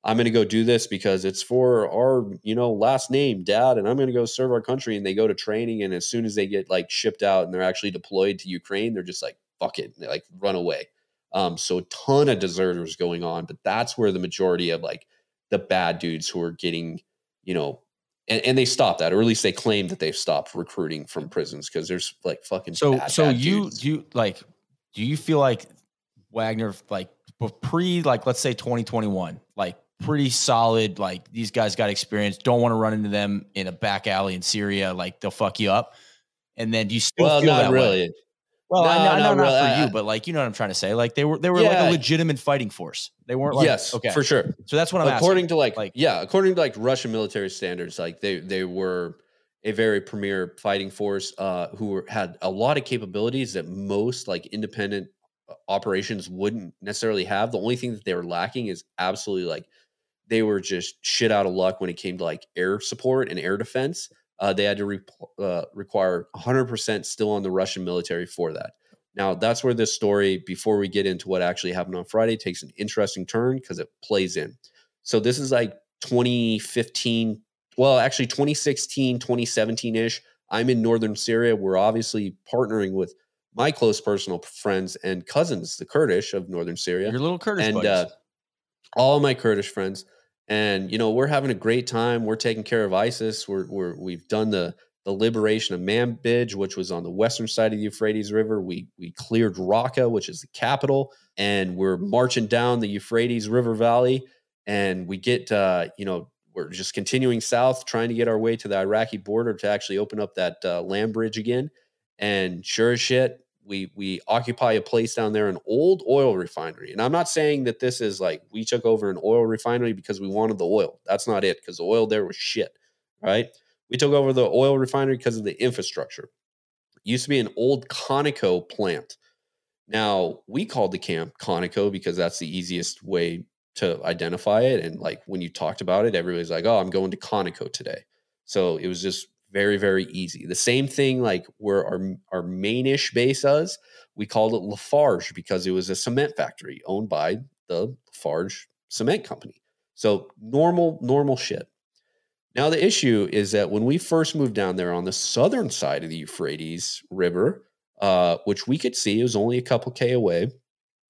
I'm going to go do this because it's for our, you know, last name, dad, and I'm going to go serve our country. And they go to training, and as soon as they get like shipped out and they're actually deployed to Ukraine, they're just like, "Fuck it," they like run away. Um, so a ton of deserters going on, but that's where the majority of like the bad dudes who are getting, you know, and, and they stopped that, or at least they claim that they've stopped recruiting from prisons because there's like fucking So bad, so bad you dudes. do you like do you feel like Wagner like pre like let's say 2021 like pretty solid like these guys got experience don't want to run into them in a back alley in Syria like they'll fuck you up and then do you still well, feel not that way? Well, No, I know not not really. for you, but like you know what I'm trying to say. Like they were they were like a legitimate fighting force. They weren't like yes, okay. for sure. So that's what I'm according asking. to like, Like- yeah, according to like Russian military standards, like they they were a very premier fighting force uh, who were, had a lot of capabilities that most like independent uh, operations wouldn't necessarily have. The only thing that they were lacking is absolutely like they were just shit out of luck when it came to like air support and air defense. Uh, they had to re- uh, require 100% still on the Russian military for that. Now, that's where this story, before we get into what actually happened on Friday, takes an interesting turn because it plays in. So, this is like 2015, well, actually 2016, 2017 ish. I'm in northern Syria. We're obviously partnering with my close personal friends and cousins, the Kurdish of northern Syria Your little Kurdish and uh, all my Kurdish friends. And you know, we're having a great time. We're taking care of ISIS. We're, we're we've done the the liberation of Manbij, which was on the western side of the Euphrates River. We we cleared Raqqa, which is the capital, and we're marching down the Euphrates River Valley. And we get, uh, you know, we're just continuing south, trying to get our way to the Iraqi border to actually open up that uh, land bridge again. And sure as shit, we we occupy a place down there, an old oil refinery. And I'm not saying that this is like we took over an oil refinery because we wanted the oil. That's not it, because the oil there was shit, right? We took over the oil refinery because of the infrastructure. It used to be an old Conoco plant. Now we called the camp Conoco because that's the easiest way to identify it. And like when you talked about it, everybody's like, "Oh, I'm going to Conoco today." So it was just very, very easy. The same thing, like where our our mainish base is, we called it Lafarge because it was a cement factory owned by the Lafarge Cement Company. So normal, normal shit. Now the issue is that when we first moved down there on the southern side of the Euphrates River, uh, which we could see it was only a couple k away,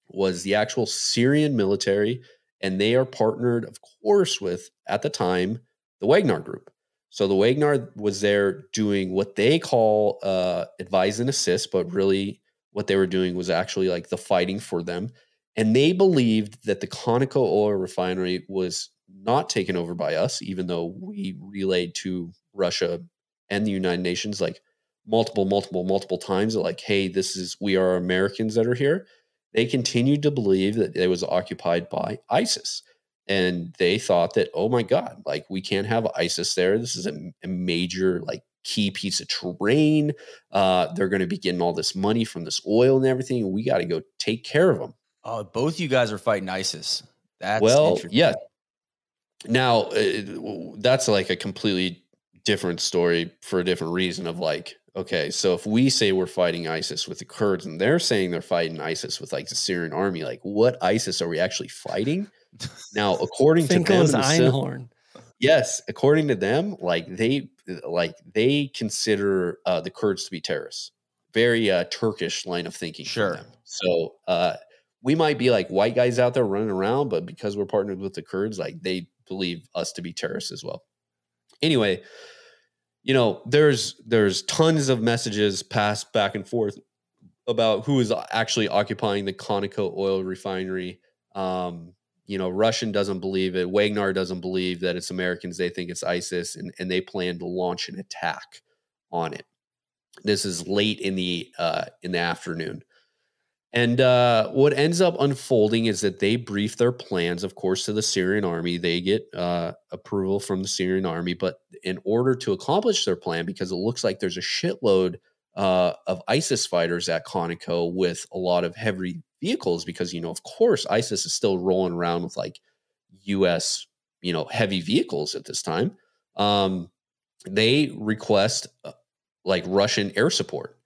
was the actual Syrian military, and they are partnered, of course, with at the time the Wagner Group. So the Wagner was there doing what they call uh, advise and assist, but really what they were doing was actually like the fighting for them. And they believed that the Conoco oil refinery was not taken over by us, even though we relayed to Russia and the United Nations like multiple, multiple, multiple times like, hey, this is we are Americans that are here. They continued to believe that it was occupied by ISIS and they thought that oh my god like we can't have isis there. This is a, a major like key piece of terrain. Uh they're going to be getting all this money from this oil and everything and we got to go take care of them oh, both you guys are fighting ISIS. That's well interesting. yeah. Now uh, that's like a completely different story for a different reason of like okay so if we say we're fighting isis with the kurds and they're saying they're fighting isis with like the syrian army like what isis are we actually fighting now according to them Finkle's the Syn- Einhorn. yes, according to them, like they like they consider uh, the Kurds to be terrorists. Very uh, Turkish line of thinking. Sure. So uh, we might be like white guys out there running around, but because we're partnered with the Kurds, like they believe us to be terrorists as well. Anyway, you know, there's there's tons of messages passed back and forth about who is actually occupying the Conoco oil refinery. Um, you know, Russian doesn't believe it. Wagner doesn't believe that it's Americans. They think it's ISIS, and, and they plan to launch an attack on it. This is late in the uh, in the afternoon. And uh, what ends up unfolding is that they brief their plans, of course, to the Syrian army. They get uh, approval from the Syrian army, but in order to accomplish their plan, because it looks like there's a shitload uh, of ISIS fighters at Conoco with a lot of heavy vehicles, because you know, of course, ISIS is still rolling around with like U.S. you know heavy vehicles at this time. Um, they request uh, like Russian air support.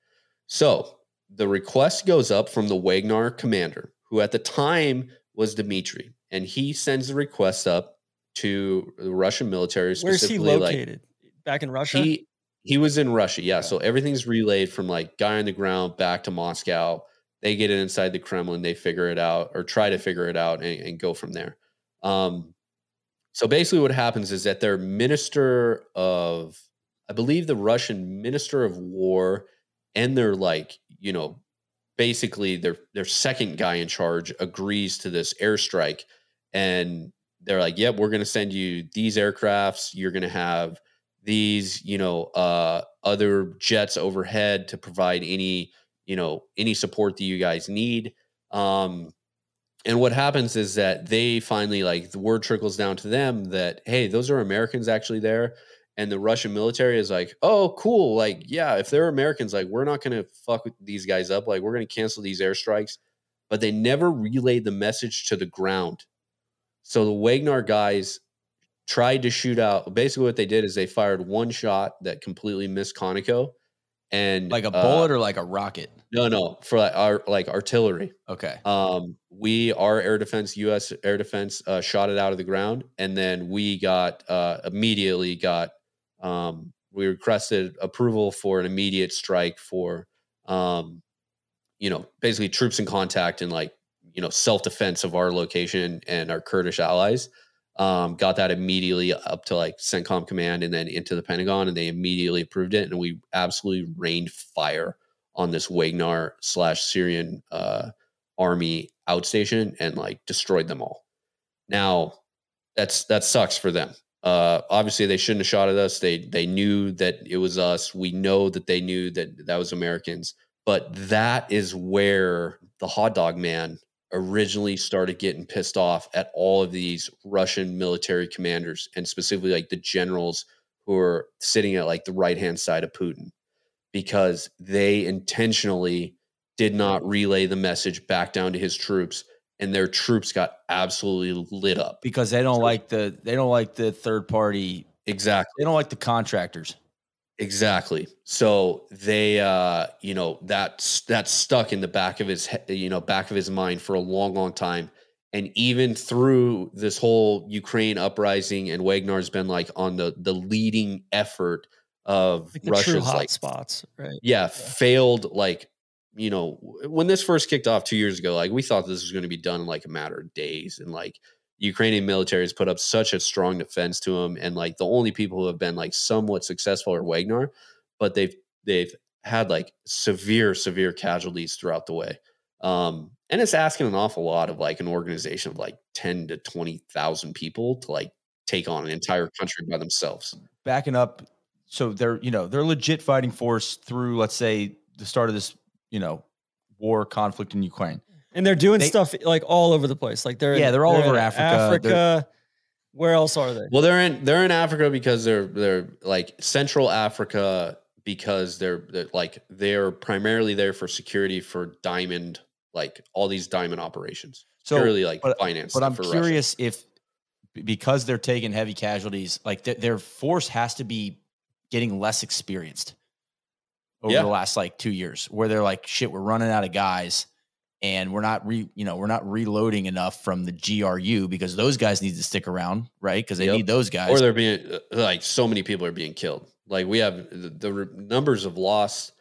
So the request goes up from the Wagner commander, who at the time was Dmitry, and he sends the request up to the Russian military. Where's he specifically, like, located? Back in Russia? he he was in Russia, yeah. So everything's relayed from like guy on the ground back to Moscow. They get it inside the Kremlin, they figure it out or try to figure it out and, and go from there. Um, so basically, what happens is that their minister of, I believe, the Russian minister of war, and their like, you know, basically their their second guy in charge agrees to this airstrike, and they're like, "Yep, we're going to send you these aircrafts. You're going to have." these you know uh other jets overhead to provide any you know any support that you guys need um and what happens is that they finally like the word trickles down to them that hey those are americans actually there and the russian military is like oh cool like yeah if they're americans like we're not gonna fuck with these guys up like we're gonna cancel these airstrikes but they never relayed the message to the ground so the wagner guys tried to shoot out. Basically, what they did is they fired one shot that completely missed Conoco, and Like a uh, bullet or like a rocket? No, no, for like our like artillery. Okay. Um, we our air defense, U.S. air defense, uh, shot it out of the ground, and then we got uh, immediately got um, we requested approval for an immediate strike for um, you know basically troops in contact and like you know self defense of our location and our Kurdish allies. Um, got that immediately up to like CENTCOM command and then into the Pentagon, and they immediately approved it, and we absolutely rained fire on this Wagner slash Syrian uh, army outstation and like destroyed them all. Now, that's that sucks for them. Uh, obviously, they shouldn't have shot at us. They they knew that it was us. We know that they knew that that was Americans. But that is where the hot dog man originally started getting pissed off at all of these Russian military commanders and specifically like the generals who are sitting at like the right hand side of Putin because they intentionally did not relay the message back down to his troops and their troops got absolutely lit up. Because they don't like the they don't like the third party. Exactly. They don't like the contractors. Exactly. So they, uh, you know, that's that's stuck in the back of his, you know, back of his mind for a long, long time. And even through this whole Ukraine uprising, and Wagner's been like on the the leading effort of like the true Russia's hot like spots, right? yeah, failed like you know when this first kicked off two years ago like we thought this was going to be done in like a matter of days and like ukrainian military has put up such a strong defense to them and like the only people who have been like somewhat successful are wagner but they've they've had like severe severe casualties throughout the way. Um and it's asking an awful lot of like an organization of like 10 to 20,000 people to like take on an entire country by themselves. Backing up, so they're you know they're a legit fighting force through let's say the start of this you know war conflict in Ukraine. And they're doing They- stuff like all over the place. Like they're in- Yeah, they're all over in Africa. They're- Africa. Where else are they? Well, they're in they're in Africa because they're they're like Central Africa because they're, they're like they're primarily there for security for diamond like all these diamond operations. So, purely like but- finance. But I'm for Russia. curious if because they're taking heavy casualties, like th- their force has to be getting less experienced over Yeah. the last like two years, where they're like, shit, we're running out of guys. and we're not re you know we're not reloading enough from the GRU because those guys need to stick around, right? Because they Yep. need those guys. or they're being uh, like so many people are being killed. Like we have the, the numbers of lost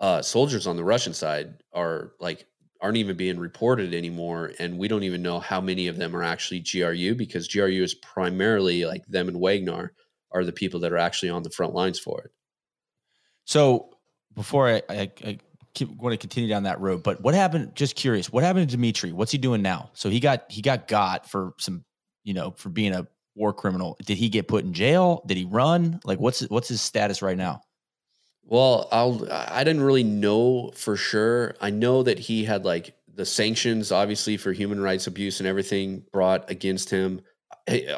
uh, soldiers on the Russian side are like aren't even being reported anymore, and we don't even know how many of them are actually GRU because GRU is primarily like them and Wagner are the people that are actually on the front lines for it. So before I, I, I keep want to continue down that road, but what happened? Just curious, what happened to Dimitri? What's he doing now? So he got he got got for some, you know, for being a war criminal. Did he get put in jail? Did he run? Like, what's what's his status right now? Well, I'll I didn't really know for sure. I know that he had like the sanctions obviously for human rights abuse and everything brought against him.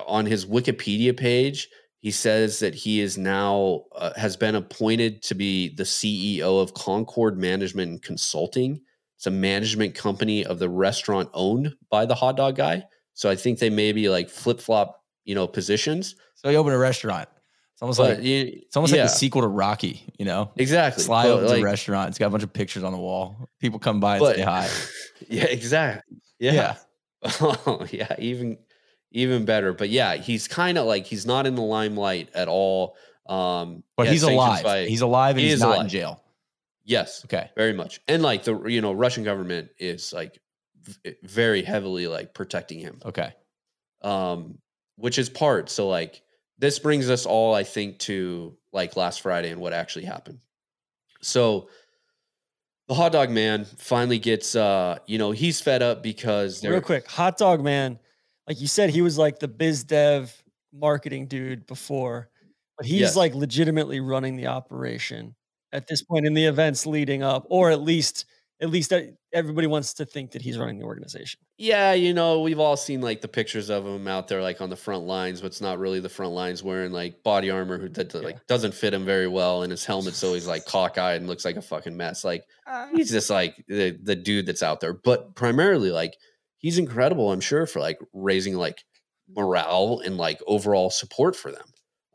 On his Wikipedia page, he says that he is now uh, has been appointed to be the CEO of Concord Management and Consulting. It's a management company of the restaurant owned by the hot dog guy. So I think they may be like flip flop, you know, positions. So he opened a restaurant. It's almost But like it's almost yeah, like the sequel to Rocky. You know, exactly. Sly opens like- a restaurant. It's got a bunch of pictures on the wall. People come by and but say hi. [laughs] yeah, exactly. Yeah. [laughs] Oh, yeah, even even better. But yeah, he's kind of like he's not in the limelight at all. Um, but he had he's alive. by- he's alive and he he's is not in jail. yes, Okay. very much. And like the you know Russian government is like v- very heavily like protecting him, Okay. um, which is part. So like this brings us all, I think, to like last Friday and what actually happened. So the hot dog man finally gets uh you know he's fed up because Real they're quick, hot dog man, like you said, he was like the biz dev marketing dude before, but he's Yes. like legitimately running the operation at this point in the events leading up, or at least at least everybody wants to think that he's running the organization. Yeah, you know, we've all seen like the pictures of him out there, like on the front lines, but it's not really the front lines wearing like body armor who that Yeah. like doesn't fit him very well, and his helmet's always like [laughs] cockeyed and looks like a fucking mess. Like uh. he's just like the the dude that's out there, but primarily like he's incredible. I'm sure for like raising like morale and like overall support for them.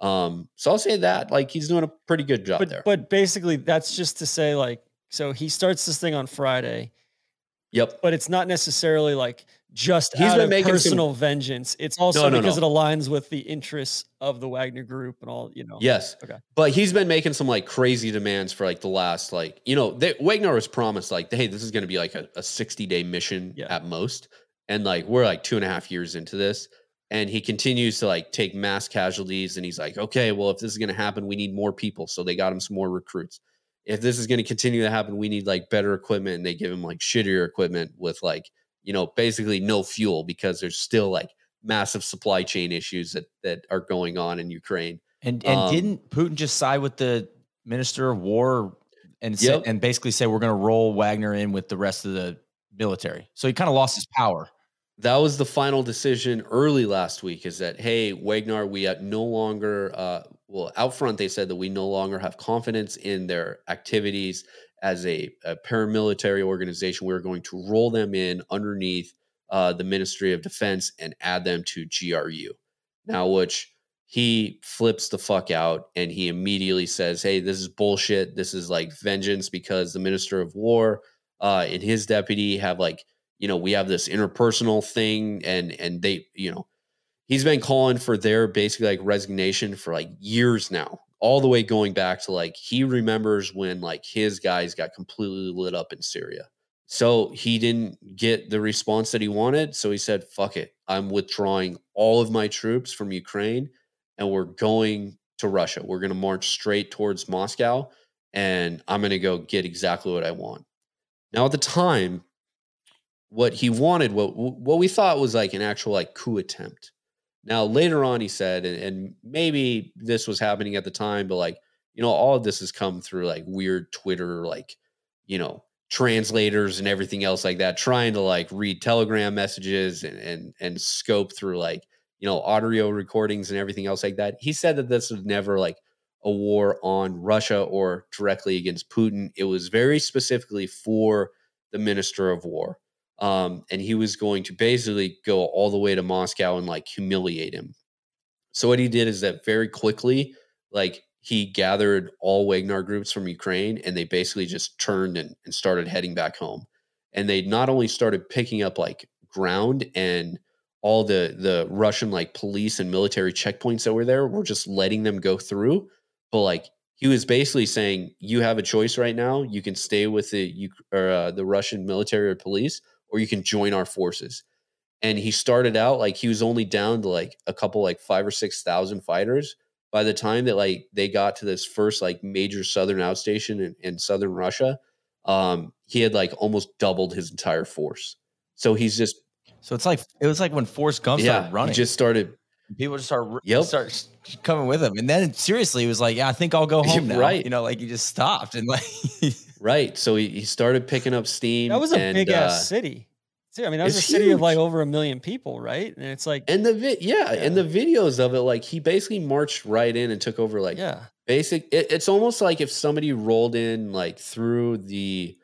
Um, so I'll say that like he's doing a pretty good job but there. but basically that's just to say like so he starts this thing on Friday, yep. but it's not necessarily like just He's out been of making some- personal vengeance. It's also no, because no. it aligns with the interests of the Wagner Group and all. You know. Yes. Okay. But he's been making some like crazy demands for like the last like you know they, Wagner was promised like hey this is going to be like a, a sixty day mission Yeah. at most, and like we're like two and a half years into this, and he continues to like take mass casualties, and he's like okay well if this is going to happen we need more people, so they got him some more recruits. If this is going to continue to happen, we need like better equipment, and they give him like shittier equipment with like you know basically no fuel because there's still like massive supply chain issues that that are going on in Ukraine. And and Um, didn't Putin just side with the minister of war and say, and basically say we're going to roll Wagner in with the rest of the military? So he kind of lost his power. that was the final decision early last week is that hey wagner we have no longer uh, well out front they said that we no longer have confidence in their activities as a, a paramilitary organization we're going to roll them in underneath uh, the ministry of defense and add them to gru now which he flips the fuck out and he immediately says hey this is bullshit. This is like vengeance because the minister of war uh, and his deputy have like you know we have this interpersonal thing and and they you know he's been calling for their basically like resignation for like years now all the way going back to like he remembers when like his guys got completely lit up in syria. So he didn't get the response that he wanted so he said fuck it. I'm withdrawing all of my troops from ukraine and we're going to russia. We're going to march straight towards moscow and i'm going to go get exactly what i want. Now at the time what he wanted, what what we thought was like an actual like coup attempt. Now later on, he said, and, and maybe this was happening at the time, but like you know, all of this has come through like weird Twitter, like you know, translators and everything else like that, trying to like read Telegram messages and and and scope through like you know audio recordings and everything else like that. He said that this was never like a war on Russia or directly against Putin. It was very specifically for the minister of war um, and he was going to basically go all the way to Moscow and like humiliate him. So what he did is that very quickly, like he gathered all Wagner groups from Ukraine, and they basically just turned and, and started heading back home. and they not only started picking up like ground and all the the Russian like police and military checkpoints that were there were just letting them go through, but like he was basically saying you have a choice right now. You can stay with the you or uh, the Russian military or police, or you can join our forces. And he started out like he was only down to like a couple like five or six thousand fighters. By the time that like they got to this first like major southern outstation in, in southern Russia, um, he had like almost doubled his entire force. So he's just So it's like it was like when Forrest Gump yeah, started running. he just started people just start Yep. start coming with him, and then seriously, it was like, yeah, I think I'll go home now. Right. You know, like he just stopped and like. [laughs] right. So he, he started picking up steam. That was a and, big uh, ass city. See, I mean, that was a city of like over a million people, right? And it's like, And the vi- yeah, and the videos of it, like he basically marched right in and took over like yeah, basic it, it's almost like if somebody rolled in like through the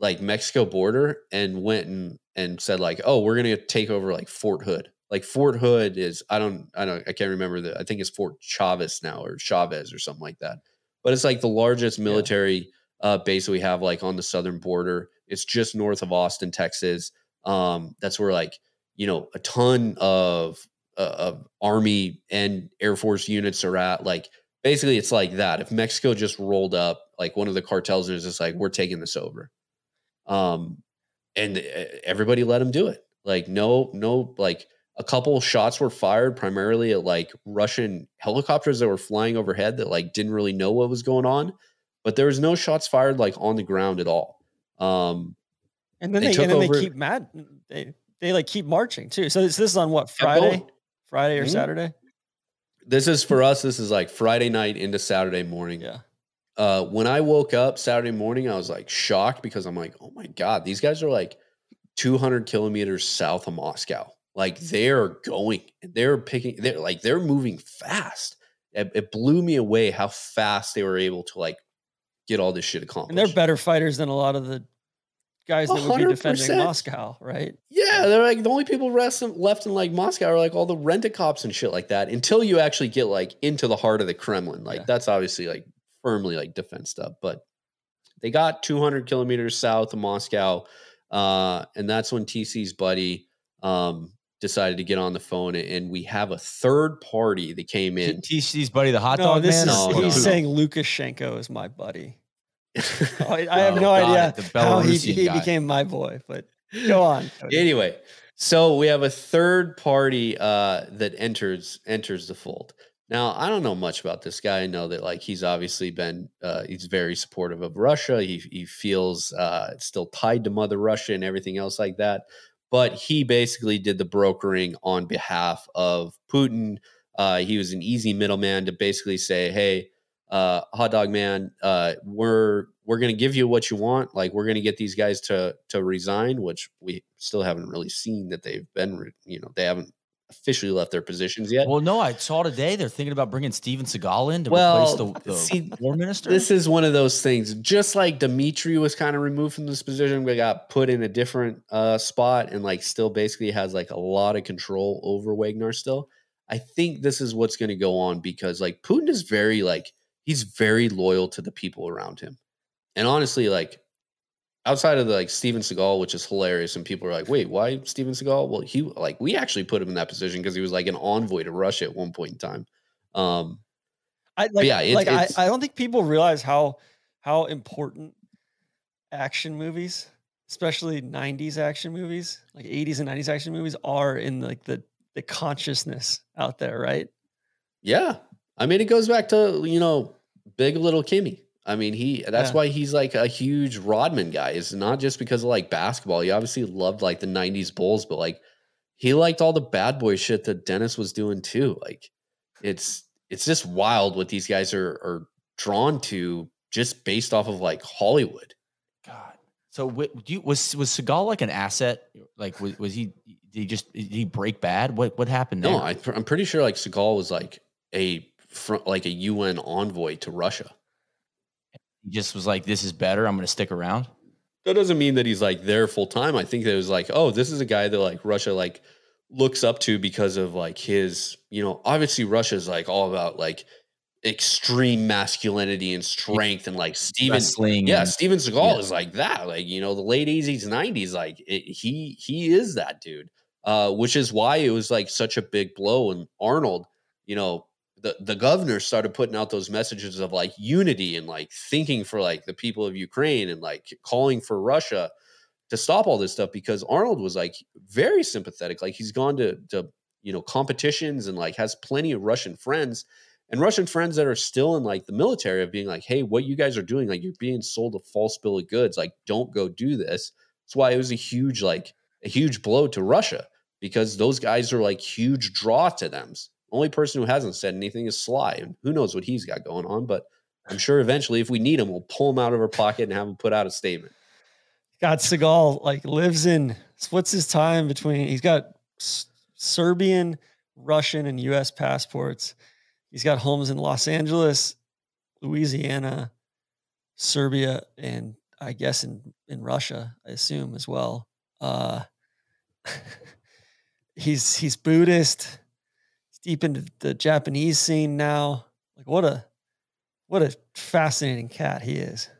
like mexico border and went and and said like oh we're gonna take over like fort hood like fort hood is i don't i don't i can't remember the i think it's fort chavez now or chavez or something like that but it's like the largest military uh base we have like on the southern border. It's just north of austin texas. Um that's where like you know a ton of uh, of army and air force units are at. Like basically it's like that. If mexico just rolled up like one of the cartels is just like we're taking this over. Um and uh, everybody let them do it. Like no no like a couple shots were fired primarily at like russian helicopters that were flying overhead that like didn't really know what was going on but there was no shots fired like on the ground at all um and then They they, and then over- they keep mad. They they like keep marching too. So this, this is on what Friday. Friday or Mhm. Saturday? this is for us this is like friday night into saturday morning Yeah, uh, when I woke up Saturday morning, I was like shocked because I'm like, oh my God, these guys are like 200 kilometers south of Moscow. Like they're going, they're picking, they're like, they're moving fast. It, it blew me away how fast they were able to like get all this shit accomplished. and they're better fighters than a lot of the guys that would be defending Moscow, right? Yeah, they're like the only people left in like Moscow are like all the rent a cops and shit like that. Until you actually get like into the heart of the Kremlin, like Yeah. that's obviously like firmly like defensed up. But they got 200 kilometers south of Moscow, uh, and that's when TC's buddy um, decided to get on the phone, and we have a third party that came in. TC's buddy, the hot no, dog this man. is No, he's no. saying Lukashenko is my buddy. [laughs] I, I have Oh, no idea it, how he, he became my boy, but go on. Anyway so we have a third party uh that enters enters the fold now i don't know much about this guy i know that like he's obviously been uh he's very supportive of russia he, he feels uh still tied to mother russia and everything else like that but he basically did the brokering on behalf of putin. Uh he was an easy middleman to basically say hey uh hot dog man uh we're we're going to give you what you want. Like we're going to get these guys to to resign which we still haven't really seen that they've been re- you know they haven't officially left their positions yet Well, no, I saw today they're thinking about bringing Steven Seagal in to Well, replace the, the see, war minister. this is one of those things just like Dimitri was kind of removed from this position but got put in a different uh spot and like still basically has like a lot of control over Wagner still I think this is what's going to go on because like Putin is very like he's very loyal to the people around him. And honestly, like outside of the, like Steven Seagal, which is hilarious, and people are like, "Wait, why Steven Seagal?" Well, he like we actually put him in that position because he was like an envoy to Russia at one point in time. Um, I like, yeah, it's- like I, I don't think people realize how how important action movies, especially '90s action movies, like '80s and '90s action movies, are in like the the consciousness out there, right? yeah, I mean, it goes back to you know Big Little Kimmy. I mean, he that's Yeah. why he's like a huge Rodman guy. It's not just because of like basketball. He obviously loved like the '90s Bulls, but like he liked all the bad boy shit that Dennis was doing too. Like it's it's just wild what these guys are are drawn to just based off of like Hollywood. God. So do you, was was Seagal like an asset? Like was, was he? Did he just did he break bad? What what happened there? No, I, I'm pretty sure like Seagal was like a front like a UN envoy to Russia. He just was like, "This is better. I'm going to stick around." That doesn't mean that he's like there full time. I think that it was like, oh, this is a guy that like Russia like looks up to because of like his, you know, obviously Russia's like all about like extreme masculinity and strength and like Steven Wrestling yeah and- Steven Seagal yeah. is like that like you know the late 80s 90s like it, he he is that dude uh which is why it was like such a big blow and Arnold you know the the governor started putting out those messages of like unity and like thinking for like the people of Ukraine and like calling for Russia to stop all this stuff because Arnold was like very sympathetic. Like he's gone to to you know competitions and like has plenty of Russian friends and Russian friends that are still in like the military of being like, hey, what you guys are doing, like you're being sold a false bill of goods. Like, don't go do this. That's why it was a huge like a huge blow to Russia because those guys are like huge draw to them. Only person who hasn't said anything is Sly, and who knows what he's got going on. But I'm sure eventually, if we need him, we'll pull him out of our pocket and have him put out a statement. God Seagal like lives in splits his time between he's got Serbian, Russian, and U.S. passports. He's got homes in Los Angeles, Louisiana, Serbia, and I guess in in Russia, I assume as well. Uh, [laughs] he's he's Buddhist. Deep into the Japanese scene now. Like what a what a fascinating cat he is.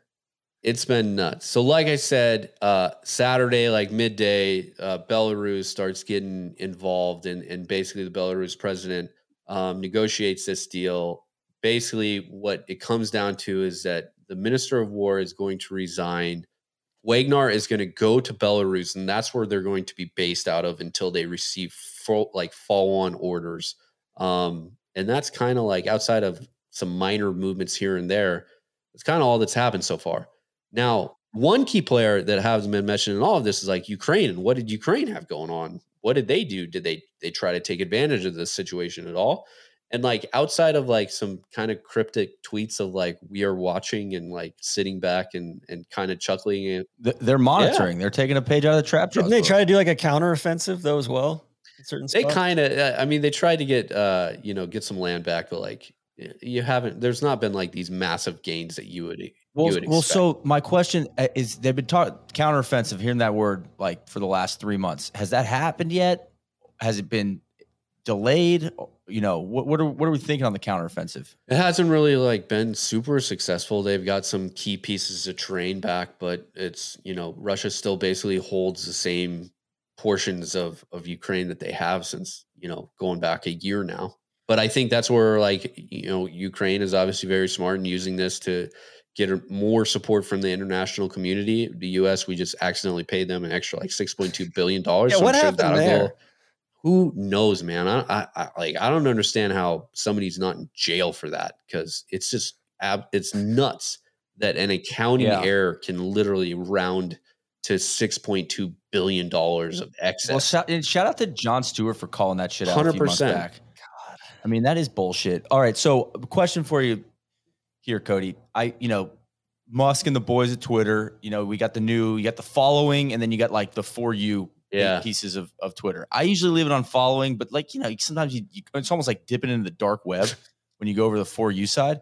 It's been nuts. So, like I said, uh, Saturday, like midday, uh, Belarus starts getting involved, and and basically the Belarus president um, negotiates this deal. Basically, what it comes down to is that the minister of war is going to resign. Wagner is going to go to Belarus, and that's where they're going to be based out of until they receive full, like follow-on orders. Um, and that's kind of like outside of some minor movements here and there. It's kind of all that's happened so far. Now, one key player that hasn't been mentioned in all of this is like Ukraine. And what did Ukraine have going on? What did they do? Did they they try to take advantage of this situation at all? And like outside of like some kind of cryptic tweets of like we are watching and like sitting back and and kind of chuckling and They're monitoring. They're taking a page out of the trap. Didn't they try to do like a counter offensive though as well? In certain they kind of i mean they tried to get uh you know get some land back but like you haven't there's not been like these massive gains that you would Well, you would well. So my question uh, is: They've been talking counteroffensive, hearing that word like for the last three months. Has that happened yet? Has it been delayed? You know, what what are what are we thinking on the counteroffensive? It hasn't really like been super successful. They've got some key pieces of terrain back, but it's you know Russia still basically holds the same portions of of Ukraine that they have since you know going back a year now. But I think that's where like you know Ukraine is obviously very smart in using this to get more support from the international community. The U.S. we just accidentally paid them an extra like six point two billion dollars. Yeah, what happened there? who knows, man? I, I, I like I don't understand how somebody's not in jail for that because it's just ab- it's nuts that an accounting Yeah. error can literally round to six point two billion dollars of excess. Well, shout, and shout out to Jon Stewart for calling that shit out a few months 100%. back. I mean, that is bullshit. All right, so question for you here, Cody. I, you know, Musk and the boys at Twitter. You know, we got the new, you got the following, and then you got like the for you Yeah. pieces of, of Twitter. I usually leave it on following, but like you know, sometimes you, you it's almost like dipping into the dark web [laughs] when you go over the for you side.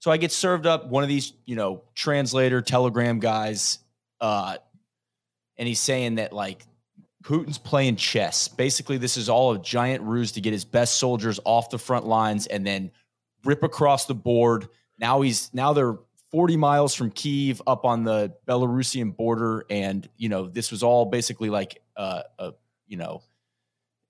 So I get served up one of these, you know, translator telegram guys, uh, and he's saying that like Putin's playing chess. Basically, this is all a giant ruse to get his best soldiers off the front lines and then rip across the board. Now he's now they're 40 miles from Kiev up on the Belarusian border, and you know this was all basically like uh, a you know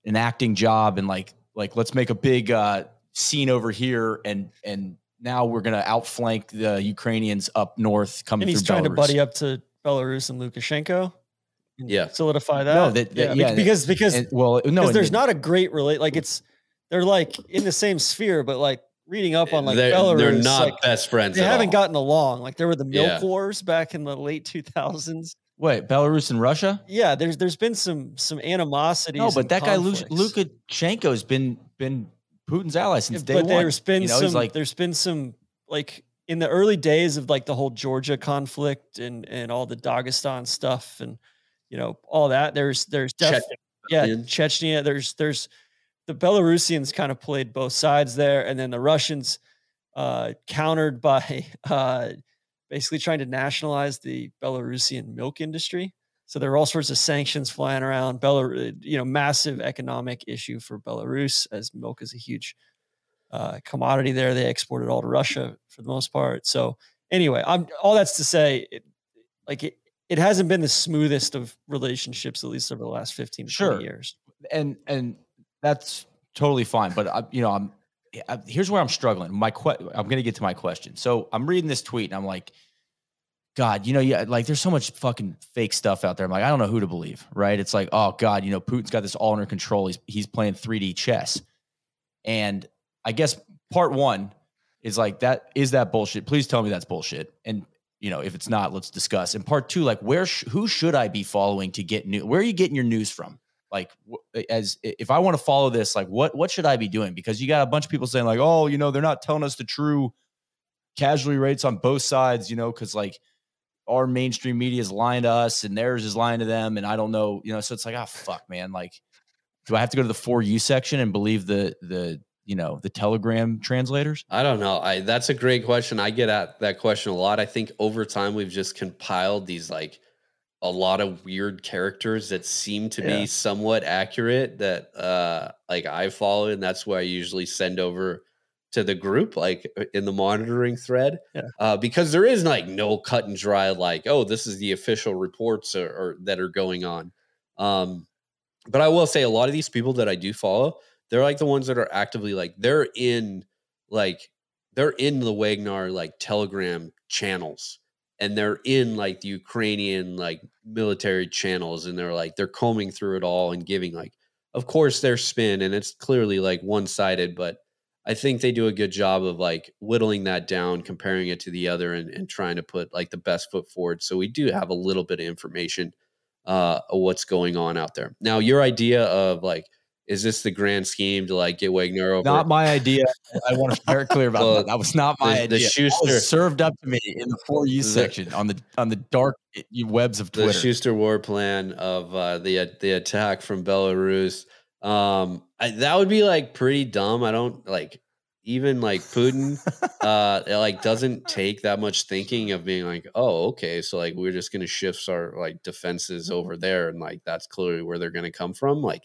an acting job and like like let's make a big uh, scene over here and and now we're gonna outflank the Ukrainians up north coming and he's trying to buddy up to Belarus and Lukashenko. Yeah. solidify that. No, that- that- yeah, yeah, because because And- well, uh, no, because there's not a great relate. Like mm. it's they're like in the same sphere, but like reading up on like they're, Belarus, they're not like, best friends. they haven't all. gotten along. Like there were the milk Yeah. wars back in the late 2000s. Wait, Belarus and Russia? Yeah, there's there's been some some animosities. No, but that guy conflicts. Lukashenko's been been Putin's ally since Yeah, day but one. there's been you know, some like there's been some like in the early days of like the whole Georgia conflict and and all the Dagestan stuff and you know all that there's there's def- Chechen yeah. Chechnya there's there's the Belarusians kind of played both sides there and then the Russians uh countered by [laughs] uh basically trying to nationalize the Belarusian milk industry so there are all sorts of sanctions flying around Belarus you know massive economic issue for Belarus as milk is a huge uh, commodity there. They export it all to Russia for the most part. So anyway, I'm all that's to say, it, like it, it hasn't been the smoothest of relationships, at least over the last 15 to Sure. 20 years. and and that's totally fine. But I, you know, I'm I, here's where I'm struggling. My que- I'm going to get to my question. So I'm reading this tweet and I'm like, God, you know, yeah, like there's so much fucking fake stuff out there. I'm like, I don't know who to believe, right? It's like, oh God, you know, Putin's got this all under control. He's he's playing 3D chess, and I guess part one is like that is that bullshit. Please tell me that's bullshit. And you know, if it's not, let's discuss. And part two, like where sh- who should I be following to get new? Where are you getting your news from? Like, as if I want to follow this, like what what should I be doing? Because you got a bunch of people saying like, oh, you know, they're not telling us the true casualty rates on both sides, you know, because like our mainstream media is lying to us and theirs is lying to them, and I don't know, you know. So it's like, oh fuck, man. Like, do I have to go to the for you section and believe the the you know the Telegram translators? I don't know. I that's a great question. I get at that question a lot. I think over time we've just compiled these like a lot of weird characters that seem to Yeah. be somewhat accurate that uh like I follow and that's why I usually send over to the group like uh, in the monitoring thread. Yeah. Uh because there is like no cut and dry like oh this is the official reports or, or that are going on. Um but I will say a lot of these people that I do follow they're like the ones that are actively like they're in like they're in the Wagner like telegram channels and they're in like the Ukrainian like military channels and they're like they're combing through it all and giving like of course their spin and it's clearly like one-sided but I think they do a good job of like whittling that down comparing it to the other and, and trying to put like the best foot forward. So we do have a little bit of information uh of what's going on out there. Now your idea of like is this the grand scheme to like get Wagner over? Not my idea. I want to be very clear about Well, that. That was not my the- the idea. That Schuster- served up to me in the for you section on the on the dark webs of Twitter. the. Schuster war plan of uh, the the attack from Belarus. Um, I, that would be like pretty dumb. I don't like even like Putin. [laughs] uh, it like doesn't take that much thinking of being like, oh, okay, so like we're just gonna shift our like defenses over there, and like that's clearly where they're gonna come from. Like,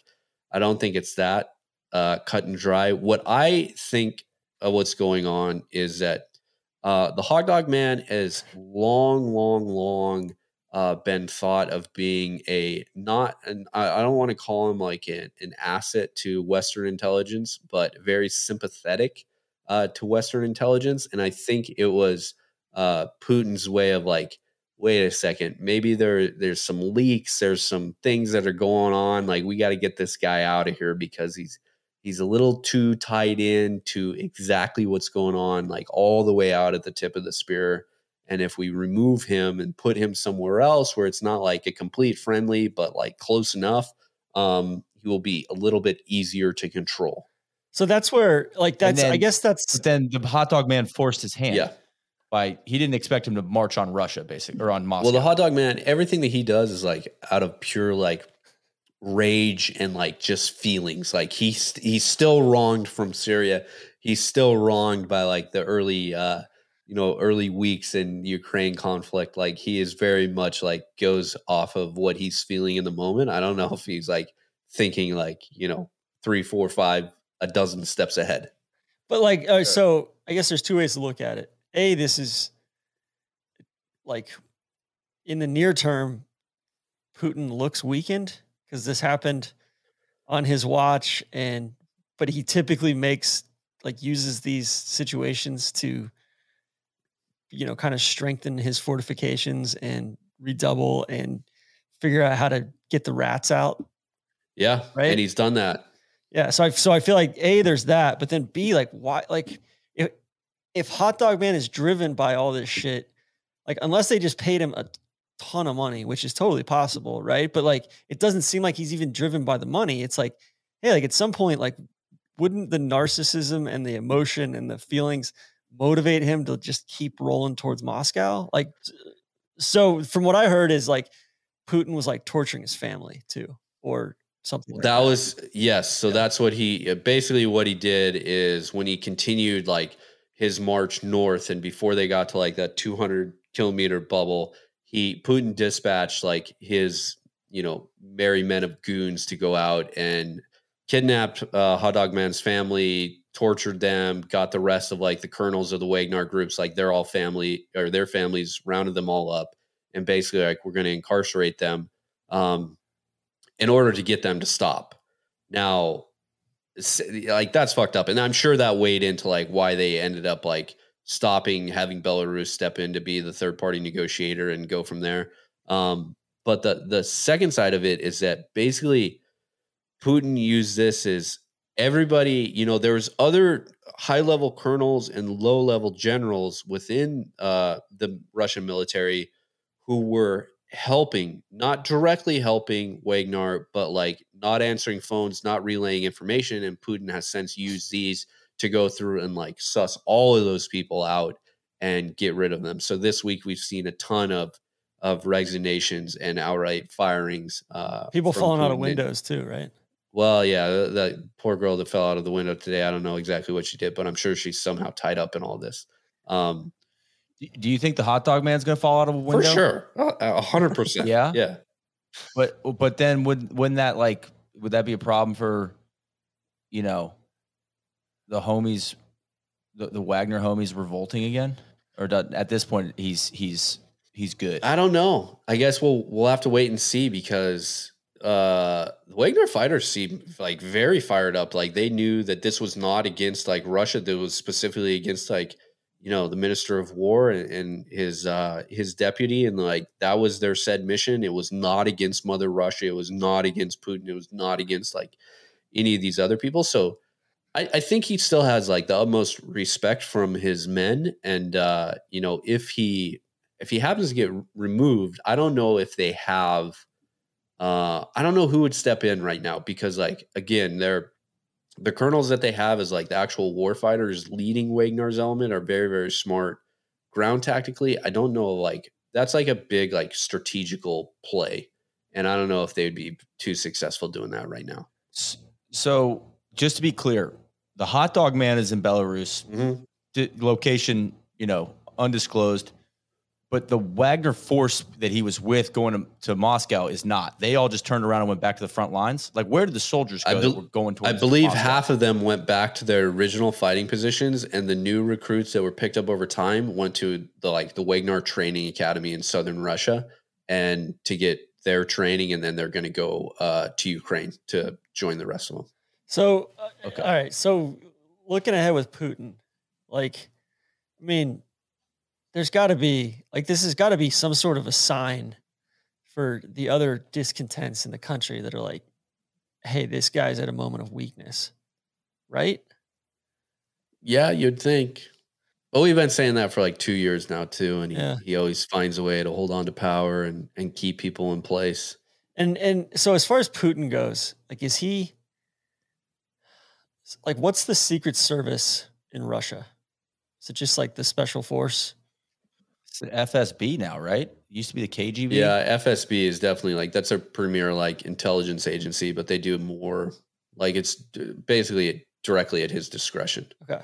I don't think it's that uh, cut and dry. What I think of what's going on is that uh, the hot dog man has long, long, long uh, been thought of being a not, and I, I don't want to call him like an, an asset to Western intelligence, but very sympathetic uh, to Western intelligence. And I think it was uh, Putin's way of like, wait a second, maybe there there's some leaks, there's some things that are going on. Like we got to get this guy out of here because he's he's a little too tied in to exactly what's going on, like all the way out at the tip of the spear. And if we remove him and put him somewhere else where it's not like a complete friendly, but like close enough, um, he will be a little bit easier to control. So that's where, like, that's, I guess that's, but then the hot dog man forced his hand. Yeah. By he didn't expect him to march on Russia, basically, or on Moscow. Well, the hot dog man, everything that he does is like out of pure like rage and like just feelings. Like he's he's still wronged from Syria. He's still wronged by like the early uh you know early weeks in Ukraine conflict. Like he is very much like goes off of what he's feeling in the moment. I don't know if he's like thinking like you know three, four, five, a dozen steps ahead. But like, uh, so I guess there's two ways to look at it. A, this is like in the near term, Putin looks weakened because this happened on his watch, and but he typically makes like uses these situations to, you know, kind of strengthen his fortifications and redouble and figure out how to get the rats out. Yeah, Right? And he's done that. Yeah, so I so I feel like a there's that, but then b like why like if Hot Dog Man is driven by all this shit, like unless they just paid him a ton of money, which is totally possible, right? But like it doesn't seem like he's even driven by the money. It's like, hey, like at some point, like wouldn't the narcissism and the emotion and the feelings motivate him to just keep rolling towards Moscow? Like, so from what I heard is like Putin was like torturing his family too, or something. Like that was yes so that's what he basically what he did is when he continued like his march north and before they got to like that 200 kilometer bubble he putin dispatched like his you know merry men of goons to go out and kidnapped uh, hot dog man's family tortured them, got the rest of like the colonels of the Wagner groups, like they're all family or their families rounded them all up and basically like we're going to incarcerate them um, in order to get them to stop. Now, like that's fucked up, and I'm sure that weighed into like why they ended up like stopping having Belarus step in to be the third party negotiator and go from there. Um, but the the second side of it is that basically Putin used this as everybody, you know, there was other high level colonels and low level generals within uh, the Russian military who were helping, not directly helping Wagner, but like not answering phones, not relaying information. And Putin has since used these to go through and like suss all of those people out and get rid of them. So this week we've seen a ton of of resignations and outright firings. Uh, people falling Putin. out of windows too, right? Well, yeah, that poor girl that fell out of the window today. I don't know exactly what she did, but I'm sure she's somehow tied up in all this. Um, do you think the hot dog man's going to fall out of a window? For sure, a hundred percent. Yeah, yeah. But but then would wouldn't that like would that be a problem for, you know, the homies, the, the Wagner homies revolting again, or at this point he's he's he's good. I don't know. I guess we'll we'll have to wait and see because uh the Wagner fighters seem like very fired up. Like they knew that this was not against like Russia. That was specifically against like you know the minister of war and, and, his uh his deputy and like that was their said mission. It was not against mother russia. It was not against putin. It was not against like any of these other people. So i i think he still has like the utmost respect from his men. And uh you know if he if he happens to get removed i don't know if they have uh i don't know who would step in right now because like again they're the colonels that they have as like the actual war fighters leading Wagner's element are very, very smart. Ground tactically, I don't know, like that's like a big like strategical play. And I don't know if they would be too successful doing that right now. So just to be clear, the hot dog man is in Belarus. Mm-hmm. location, you know, undisclosed. But the Wagner force that he was with going to, to, Moscow is not. They all just turned around and went back to the front lines. Like, where did the soldiers go? I be- going I believe Moscow? half of them went back to their original fighting positions, and the new recruits that were picked up over time went to the like the Wagner Training Academy in southern Russia, and to get their training, and then they're going to go uh, to Ukraine to join the rest of them. So, uh, okay. all right. So, looking ahead with Putin, like, I mean, there's got to be like this has got to be some sort of a sign for the other discontents in the country that are like, hey, this guy's at a moment of weakness, right? Yeah, you'd think. Well, we've been saying that for like two years now too, and he, yeah. he always finds a way to hold on to power and and keep people in place. And and so as far as Putin goes, like is he like what's the secret service in Russia? Is it just like the special force? It's the FSB now, right? It used to be the KGB. Yeah, FSB is definitely like that's a premier like intelligence agency, but they do more like it's basically directly at his discretion. Okay.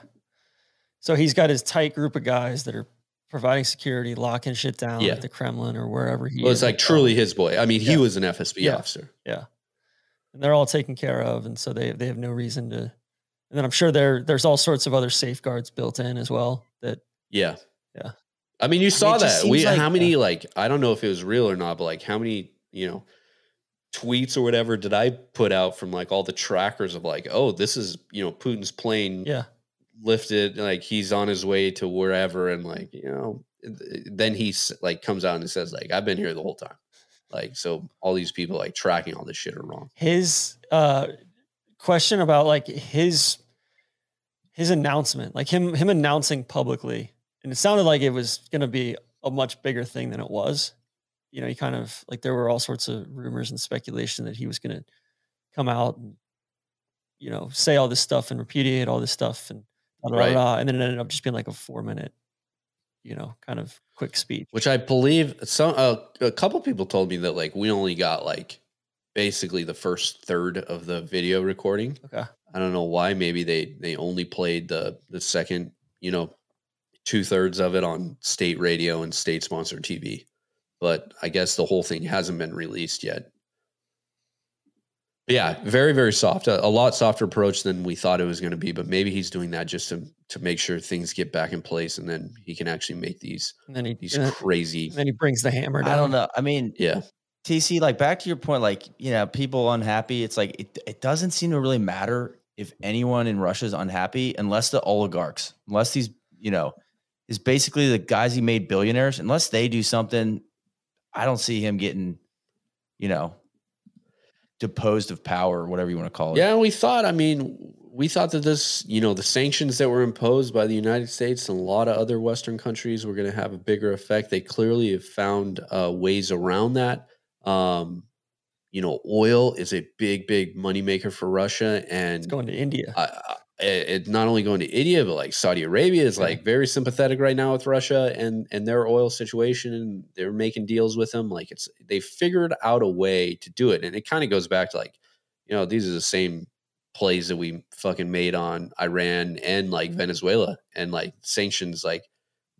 So he's got his tight group of guys that are providing security, locking shit down yeah. at the Kremlin or wherever he well, it's like truly his boy. I mean, he was an FSB yeah. officer. Yeah. And they're all taken care of. And so they they have no reason to and then I'm sure there there's all sorts of other safeguards built in as well that Yeah. Yeah. I mean, you saw I mean, that. We like, how many uh, like I don't know if it was real or not, but like how many you know tweets or whatever did I put out from like all the trackers of like, oh, this is you know Putin's plane, yeah, lifted, like he's on his way to wherever, and like you know, then he's like comes out and says like, I've been here the whole time, like so all these people like tracking all this shit are wrong. His uh question about like his his announcement, like him him announcing publicly and it sounded like it was going to be a much bigger thing than it was. You know, he kind of like there were all sorts of rumors and speculation that he was going to come out and you know say all this stuff and repudiate all this stuff and blah, blah, right. blah, and then it ended up just being like a four minute, you know, kind of quick speech. Which I believe some uh, a couple people told me that like we only got like basically the first third of the video recording. Okay. I don't know why. Maybe they they only played the the second you know two thirds of it on state radio and state sponsored TV. But I guess the whole thing hasn't been released yet. But yeah, very very soft. A, a lot softer approach than we thought it was going to be. But maybe he's doing that just to to make sure things get back in place, and then he can actually make these And then he these and crazy. and then he brings the hammer down. I don't know. I mean, Yeah, TC, like back to your point, like, you know, people unhappy. It's like, it, it doesn't seem to really matter if anyone in Russia is unhappy unless the oligarchs, unless these, you know, is basically the guys he made billionaires, unless they do something, I don't see him getting, you know, deposed of power or whatever you want to call it. yeah. We thought. I mean, we thought that this, you know, the sanctions that were imposed by the United States and a lot of other Western countries were going to have a bigger effect. They clearly have found uh, ways around that. Um, you know, oil is a big, big moneymaker for Russia, and It's going to India. I, I- it, it not only going to India, but like Saudi Arabia is like very sympathetic right now with Russia and and their oil situation, and they're making deals with them. Like it's they figured out a way to do it, and it kind of goes back to like, you know, these are the same plays that we fucking made on Iran and like Mm-hmm. Venezuela, and like sanctions, like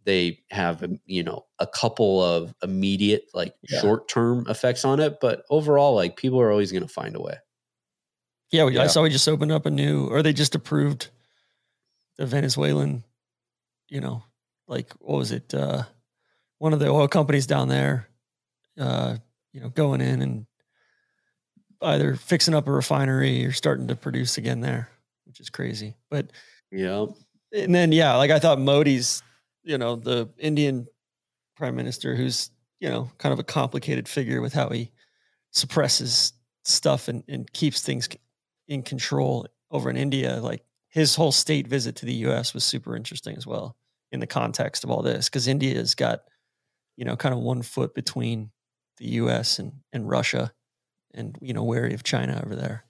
they have um, you know a couple of immediate like Yeah. short term effects on it, but overall, like people are always going to find a way. Yeah, we, I saw we just opened up a new, or they just approved the Venezuelan, you know, like what was it? Uh, one of the oil companies down there, uh, you know, going in and either fixing up a refinery or starting to produce again there, which is crazy. But Yeah. and then yeah, like I thought Modi's, you know, the Indian prime minister, who's you know kind of a complicated figure with how he suppresses stuff and, and keeps things in control over in India. Like his whole state visit to the U.S. was super interesting as well in the context of all this because India's got you know kind of one foot between the U.S. and and Russia, and you know wary of China over there.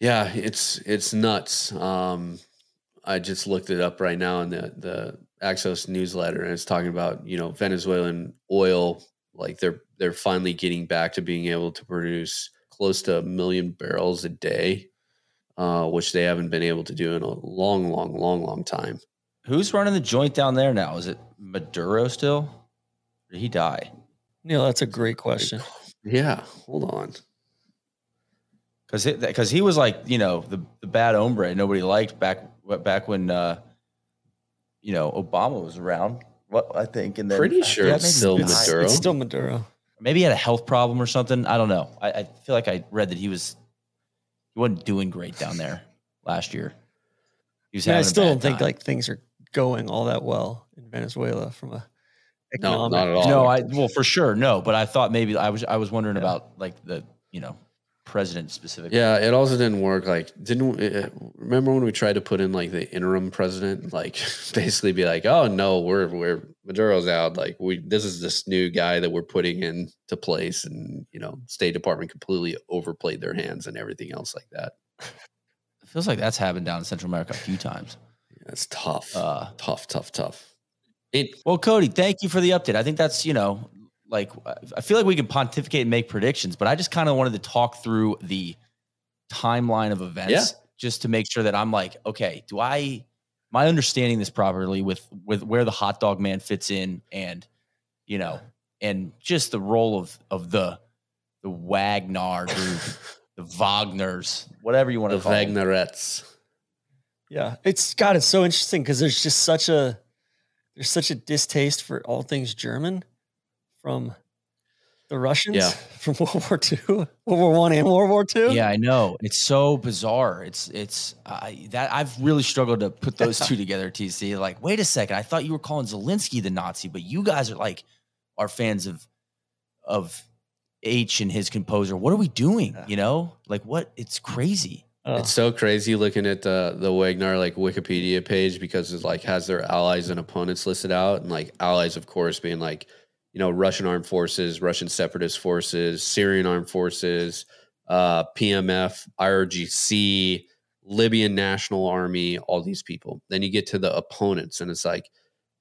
Yeah, it's it's nuts. Um, I just looked it up right now in the the Axios newsletter, and it's talking about you know Venezuelan oil. Like they're they're finally getting back to being able to produce close to a million barrels a day, uh, which they haven't been able to do in a long, long, long, long time. Who's running the joint down there now? Is it Maduro still? Or did he die? Neil, that's a great question. Yeah, hold on. Because because he was like you know the the bad hombre nobody liked back back when uh, you know Obama was around. What I think and then Pretty sure yeah, it's maybe still he It's. Maduro. it's still Maduro. Maybe he had a health problem or something. I don't know. I, I feel like I read that he was he wasn't doing great down there last year. He was Yeah, I still don't think time. like things are going all that well in Venezuela from a No, economic. not at all. No, I well for sure no, but I thought maybe I was I was wondering Yeah. about like the you know president specifically. Yeah, it also didn't work. Like, didn't uh, remember when we tried to put in like the interim president, like [laughs] basically be like, "Oh no, we're we're Maduro's out. Like, we this is this new guy that we're putting in to place," and you know, State Department completely overplayed their hands and everything else like that. It feels like that's happened down in Central America a few times. Yeah, it's tough, Uh, tough, tough, tough. It well, Cody, thank you for the update. I think that's you know like I feel like we can pontificate and make predictions, but I just kind of wanted to talk through the timeline of events Yeah. just to make sure that I'm like, okay, do I am I understanding this properly with with where the hot dog man fits in and you know and just the role of of the the Wagner group, [laughs] the Wagners, whatever you want the to call them. Wagnerettes. Yeah, it's God. It's so interesting because there's just such a there's such a distaste for all things German from the Russians Yeah. [laughs] from World War II, World War One and World War Two. Yeah, I know. It's so bizarre. It's it's I that I've really struggled to put those two [laughs] together. TC, like, wait a second. I thought you were calling Zelensky the Nazi, but you guys are like are fans of of H and his composer. What are we doing? Yeah. You know, like what? It's crazy. Oh, It's so crazy looking at the the Wagner like Wikipedia page because it like has their allies and opponents listed out, and like allies, of course, being like you know Russian armed forces, Russian separatist forces, Syrian armed forces, uh, PMF, IRGC, Libyan National Army, all these people. Then you get to the opponents, and it's like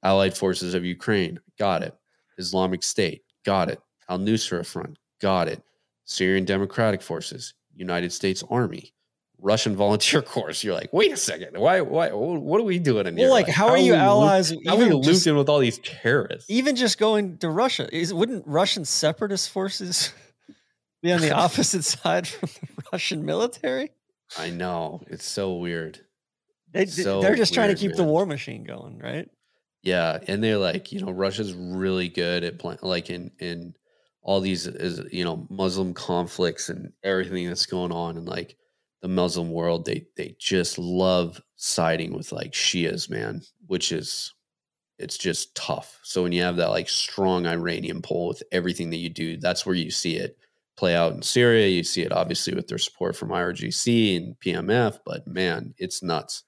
Allied Forces of Ukraine, got it. Islamic State, got it. Al Nusra Front, got it. Syrian Democratic Forces, United States Army, Russian Volunteer [laughs] Corps. You're like, wait a second, why, why, what are we doing in here? well, like how are you we loop- allies? How are we even looped in with all these terrorists? even just going to Russia? Is wouldn't Russian separatist forces [laughs] be on the [laughs] opposite side from the Russian military. I know it's so weird. They So they're just trying to weird, keep the war machine going, right? Yeah, and they're like, you know, Russia's really good at playing, like in in all these is you know Muslim conflicts and everything that's going on, and like the Muslim world, they they just love siding with like Shias, man, which is it's just tough. So when you have that like strong Iranian pull with everything that you do, that's where you see it play out in Syria. You see it obviously with their support from IRGC and PMF, but man, it's nuts.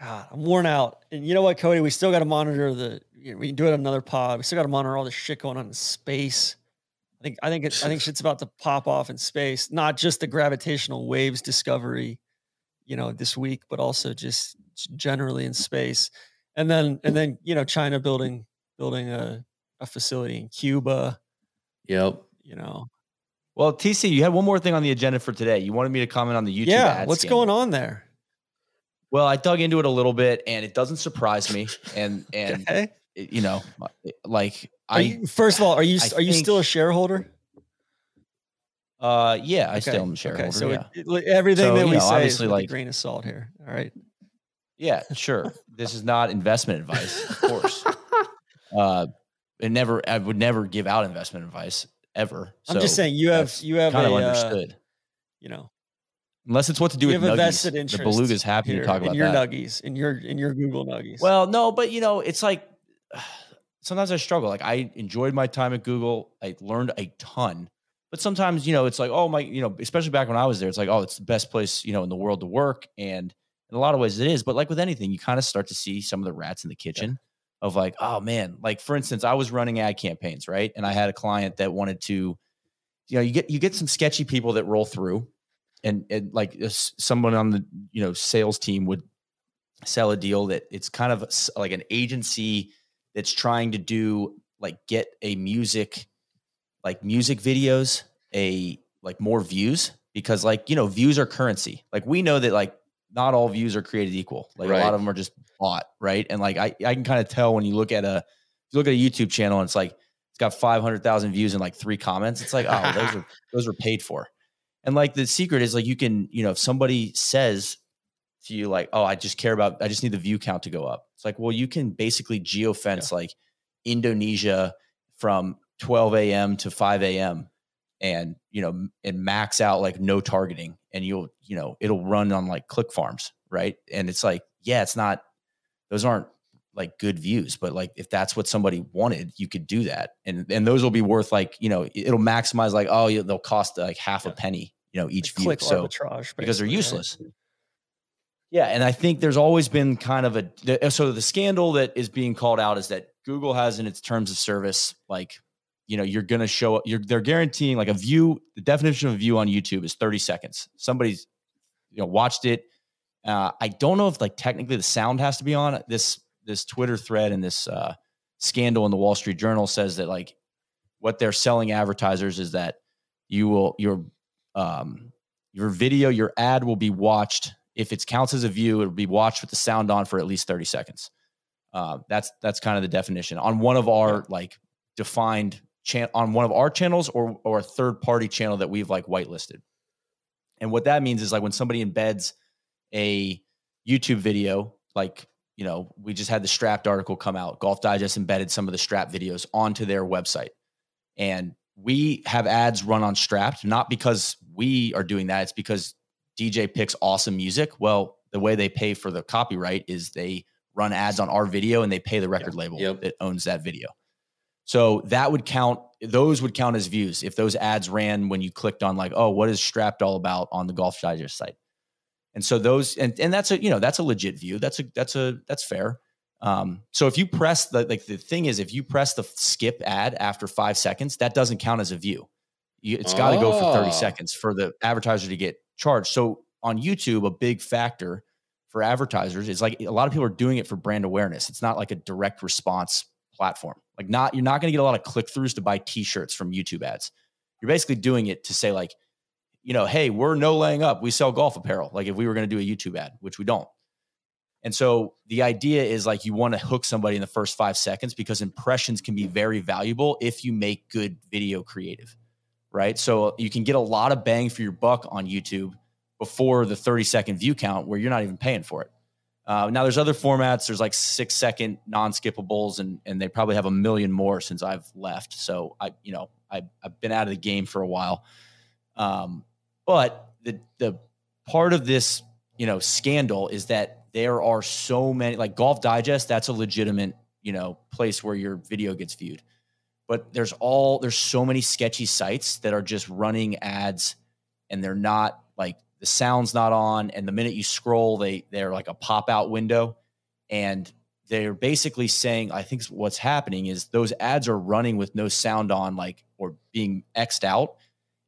God, I'm worn out. And you know what, Cody? We still got to monitor the. You know, we can do it another pod. We still got to monitor all the shit going on in space. I think. I think. It, I think [laughs] shit's about to pop off in space. Not just the gravitational waves discovery, you know, this week, but also just generally in space. And then, and then, you know, China building building a a facility in Cuba. Yep. You know, Well, TC, you had one more thing on the agenda for today. You wanted me to comment on the YouTube. yeah. ad What's scandal. going on there? Well, I dug into it a little bit, and it doesn't surprise me. And [laughs] and Okay. You know, like Are I, you, first of all, are you I are you still a shareholder? uh, yeah, I still am a shareholder. Okay, so yeah. it, everything So, that we know, say is obviously, with a like- grain of salt here. All right. Yeah, sure. this is not investment advice, of course. [laughs] Uh, it never, I would never give out investment advice ever. I'm just saying you have you have kind a of uh, understood. you know Unless it's what to do you with have a nuggies. The beluga's happy here to talk about in your that. nuggies in your in your Google nuggies. Well, no, but you know, it's like [sighs] sometimes I struggle. Like I enjoyed my time at Google. I learned a ton. But sometimes, you know, it's like, oh my, you know, especially back when I was there, it's like, oh, it's the best place, you know, in the world to work. And in a lot of ways it is. But like with anything, you kind of start to see some of the rats in the kitchen of like, oh man, like for instance, I was running ad campaigns, right? And I had a client that wanted to, you know, you get you get some sketchy people that roll through and, and like someone on the you know sales team would sell a deal that it's kind of like an agency that's trying to do like get a music like music videos a like more views because like you know views are currency. Like we know that like not all views are created equal. Like a lot of them are just bought right? And like i, I can kind of tell when you look at a you look at a youtube channel and it's like it's got 500000 views and like three comments it's like oh those [laughs] are those are paid for. And like the secret is like you can you know if somebody says to you like oh i just care about i just need the view count to go up. It's like well you can basically geo geofence like indonesia from 12 a.m to 5 a.m and you know and max out like no targeting and you'll you know it'll run on like click farms right? And it's like yeah it's not those aren't like good views but like if that's what somebody wanted you could do that. And and those will be worth like you know it'll maximize like oh yeah, they'll cost like half a penny you know each view. click so arbitrage because they're useless. right? Yeah, and I think there's always been kind of a so the scandal that is being called out is that Google has in its terms of service like you know you're going to show you're they're guaranteeing like a view the definition of a view on YouTube is 30 seconds. Somebody's you know watched it. Uh, I don't know if like technically the sound has to be on this this Twitter thread and this uh, scandal in the Wall Street Journal says that like what they're selling advertisers is that you will your um, your video your ad will be watched if it counts as a view it'll be watched with the sound on for at least 30 seconds. Uh, that's that's kind of the definition. On one of our like defined chan- on one of our channels or or a third party channel that we've like whitelisted. And what that means is like when somebody embeds a youtube video like you know we just had the strapped article come out. Golf digest embedded some of the strap videos onto their website. And we have ads run on strapped not because we are doing that it's because dj picks awesome music well the way they pay for the copyright is they run ads on our video and they pay the record label Yep. that owns that video so that would count those would count as views if those ads ran when you clicked on like oh what is strapped all about on the golf digest site and so those and and that's a you know that's a legit view that's a that's a that's fair um, so if you press the like the thing is if you press the skip ad after five seconds, that doesn't count as a view. You, it's got to go for 30 Oh. seconds for the advertiser to get charged. So on YouTube, a big factor for advertisers is like a lot of people are doing it for brand awareness. It's not like a direct response platform. Like not you're not going to get a lot of click throughs to buy t-shirts from YouTube ads. You're basically doing it to say like, you know, hey, we're no laying up. We sell golf apparel. Like if we were going to do a YouTube ad, which we don't. And so the idea is like you want to hook somebody in the first five seconds because impressions can be very valuable if you make good video creative, right? So you can get a lot of bang for your buck on YouTube before the 30 second view count where you're not even paying for it. Uh, now there's other formats. There's like six second non skippables, and and they probably have a million more since I've left. So I, you know, I, I've been out of the game for a while. Um, but the the part of this, you know, scandal is that there are so many like Golf Digest. That's a legitimate, you know, place where your video gets viewed. But there's all there's so many sketchy sites that are just running ads, and they're not like the sound's not on. And the minute you scroll they they're like a pop out window. And they're basically saying i think what's happening is those ads are running with no sound on like or being xed out.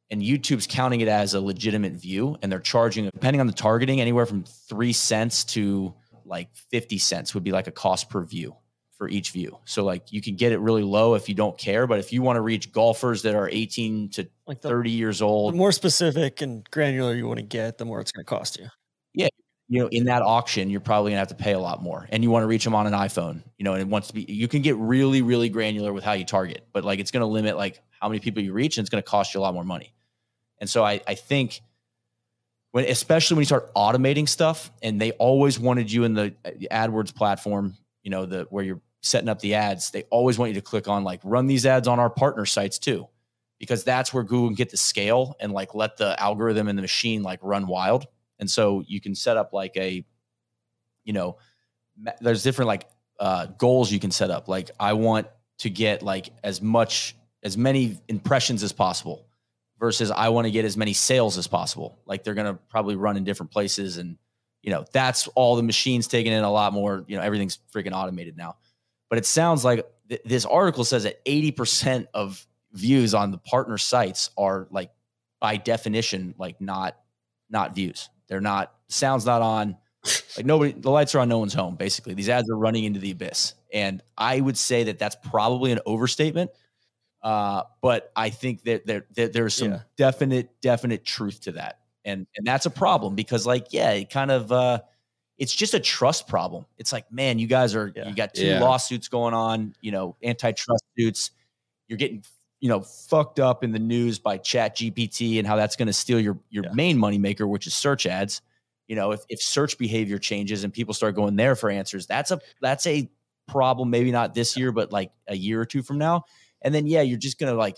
And youtube's counting it as a legitimate view and they're charging depending on the targeting anywhere from 3 cents to like 50 cents would be like a cost per view for each view. So like you can get it really low if you don't care, but if you want to reach golfers that are 18 to like the, 30 years old, the more specific and granular you want to get, the more it's going to cost you. Yeah, you know, in that auction, you're probably gonna have to pay a lot more, and you want to reach them on an iPhone. You know, and it wants to be. You can get really, really granular with how you target, but like it's going to limit like how many people you reach, and it's going to cost you a lot more money. And so I, I think when, especially when you start automating stuff, and they always wanted you in the uh, AdWords platform, you know, the where you're setting up the ads, they always want you to click on like run these ads on our partner sites too, because that's where Google can get the scale and like let the algorithm and the machine like run wild. And so you can set up like a, you know, there's different like uh, goals you can set up. Like I want to get like as much as many impressions as possible versus I want to get as many sales as possible. Like they're going to probably run in different places and you know, that's all the machines taking in a lot more, you know, everything's freaking automated now. But it sounds like th- this article says that 80% of views on the partner sites are like by definition like not not views. They're not sounds not on. Like nobody, the lights are on no one's home. Basically, these ads are running into the abyss, and I would say that that's probably an overstatement. Uh, but I think that there, that there's some yeah. definite definite truth to that, and and that's a problem because like yeah, it kind of uh, it's just a trust problem. It's like, man, you guys are yeah. you got two yeah. lawsuits going on, you know, antitrust suits. You're getting, you know, fucked up in the news by Chat GPT and how that's going to steal your your yeah. main moneymaker, which is search ads. You know, if if search behavior changes and people start going there for answers, that's a that's a problem. Maybe not this year, but like a year or two from now. And then yeah, you're just gonna like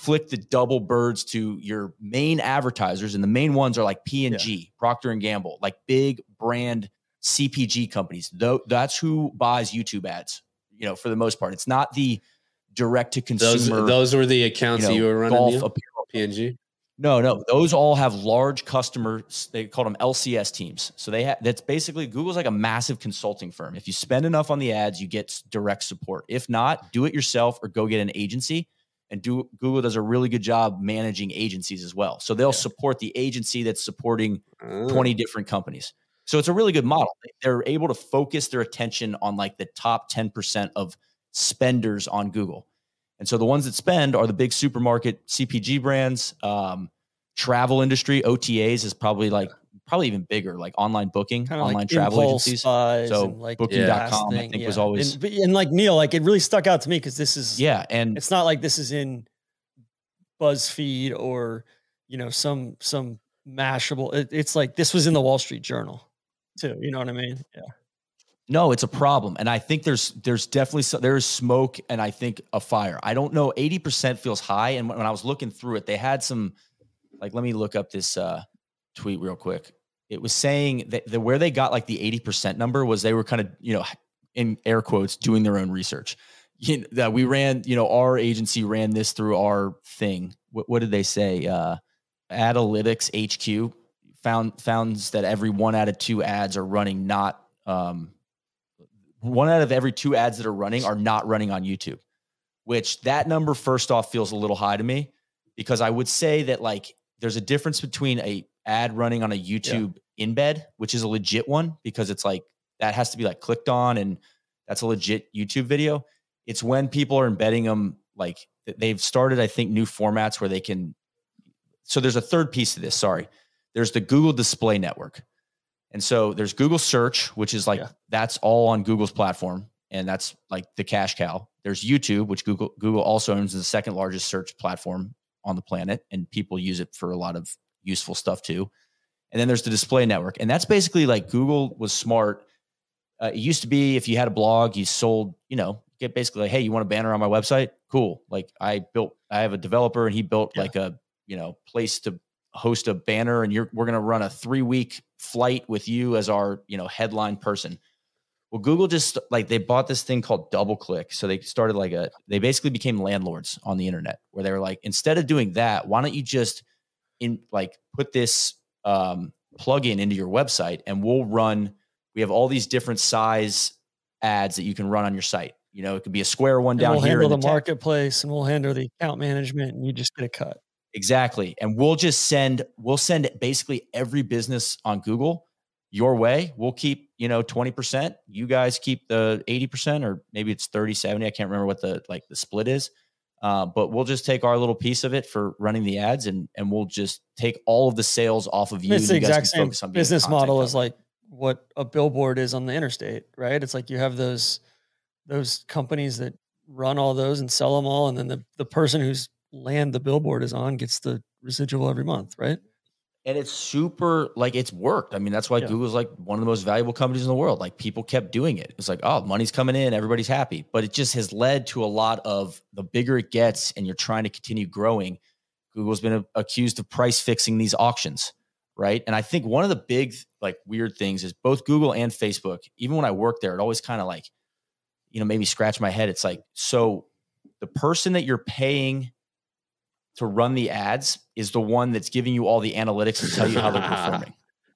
flick the double birds to your main advertisers and the main ones are like p&g yeah. procter and gamble like big brand cpg companies. Though that's who buys youtube ads you know for the most part. It's not the direct to consumer those, those were the accounts you, know, you were running p&g no no those all have large customers they call them lcs teams. So they have that's basically google's like a massive consulting firm. If you spend enough on the ads you get direct support. If not do it yourself or go get an agency and do, Google does a really good job managing agencies as well. So they'll yeah. support the agency that's supporting uh. 20 different companies. So it's a really good model. They're able to focus their attention on like the top 10% of spenders on Google. And so the ones that spend are the big supermarket CPG brands, um, travel industry, OTAs is probably like probably even bigger, like online booking, Kinda online like travel agencies. So like booking.com, I think yeah. was always and, and, like Neil, like it really stuck out to me because this is yeah, and it's not like this is in BuzzFeed or you know some some mashable. It, it's like this was in the Wall Street Journal too. You know what I mean? Yeah. No, it's a problem, and I think there's there's definitely so, there is smoke, and I think a fire. I don't know. Eighty percent feels high, and when I was looking through it, they had some like let me look up this uh, tweet real quick it was saying that the where they got like the 80% number was they were kind of, you know, in air quotes, doing their own research. You know, that we ran, you know, our agency ran this through our thing. What, what did they say? Uh, Adalytics HQ found founds that every one out of two ads are running not um, one out of every two ads that are running are not running on YouTube. Which that number first off feels a little high to me because I would say that like there's a difference between a ad running on a YouTube yeah. embed, which is a legit one because it's like that has to be like clicked on and that's a legit YouTube video. It's when people are embedding them like they've started, I think, new formats where they can. So there's a third piece to this. Sorry. There's the Google Display Network. And so there's Google Search, which is like yeah. that's all on Google's platform. And that's like the cash cow. There's YouTube, which Google Google also owns the second largest search platform on the planet, and people use it for a lot of useful stuff too. And then there's the display network, and that's basically like Google was smart. Uh, it used to be if you had a blog, you sold, you know, get basically like, hey, you want a banner on my website? Cool. Like I built, I have a developer, and he built yeah. like a you know place to host a banner, and you're we're gonna run a three week flight with you as our you know headline person well, Google just like they bought this thing called DoubleClick. So they started like a they basically became landlords on the internet where they were like, instead of doing that, why don't you just in like put this um plugin into your website and we'll run we have all these different size ads that you can run on your site. You know, it could be a square one and down we'll here. Handle the, the marketplace and we'll handle the account management and you just get a cut. Exactly. And we'll just send we'll send basically every business on Google your way. We'll keep, you know, 20%. You guys keep the 80% or maybe it's 30, 70. I can't remember what the like the split is. Uh, but we'll just take our little piece of it for running the ads and and we'll just take all of the sales off of you. It's the exact same business model as like what a billboard is on the interstate, right? It's like you have those those companies that run all those and sell them all, and then the, the person whose land the billboard is on gets the residual every month, right? And it's super like it's worked. I mean, that's why yeah. Google's like one of the most valuable companies in the world. Like people kept doing it. It's like, oh, money's coming in, everybody's happy. But it just has led to a lot of the bigger it gets and you're trying to continue growing. Google's been accused of price fixing these auctions, right? And I think one of the big like weird things is both Google and Facebook, even when I worked there, it always kind of like, you know, maybe scratch my head. It's like, so the person that you're paying to run the ads is the one that's giving you all the analytics to tell you how they're [laughs] performing.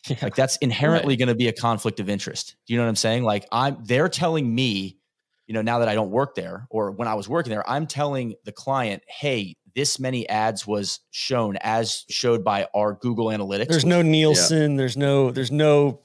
Yeah. Like that's inherently right. going to be a conflict of interest. Do you know what I'm saying? Like I'm they're telling me, you know, now that I don't work there or when I was working there, I'm telling the client, "Hey, this many ads was shown as showed by our Google Analytics." There's no Nielsen, yeah. there's no there's no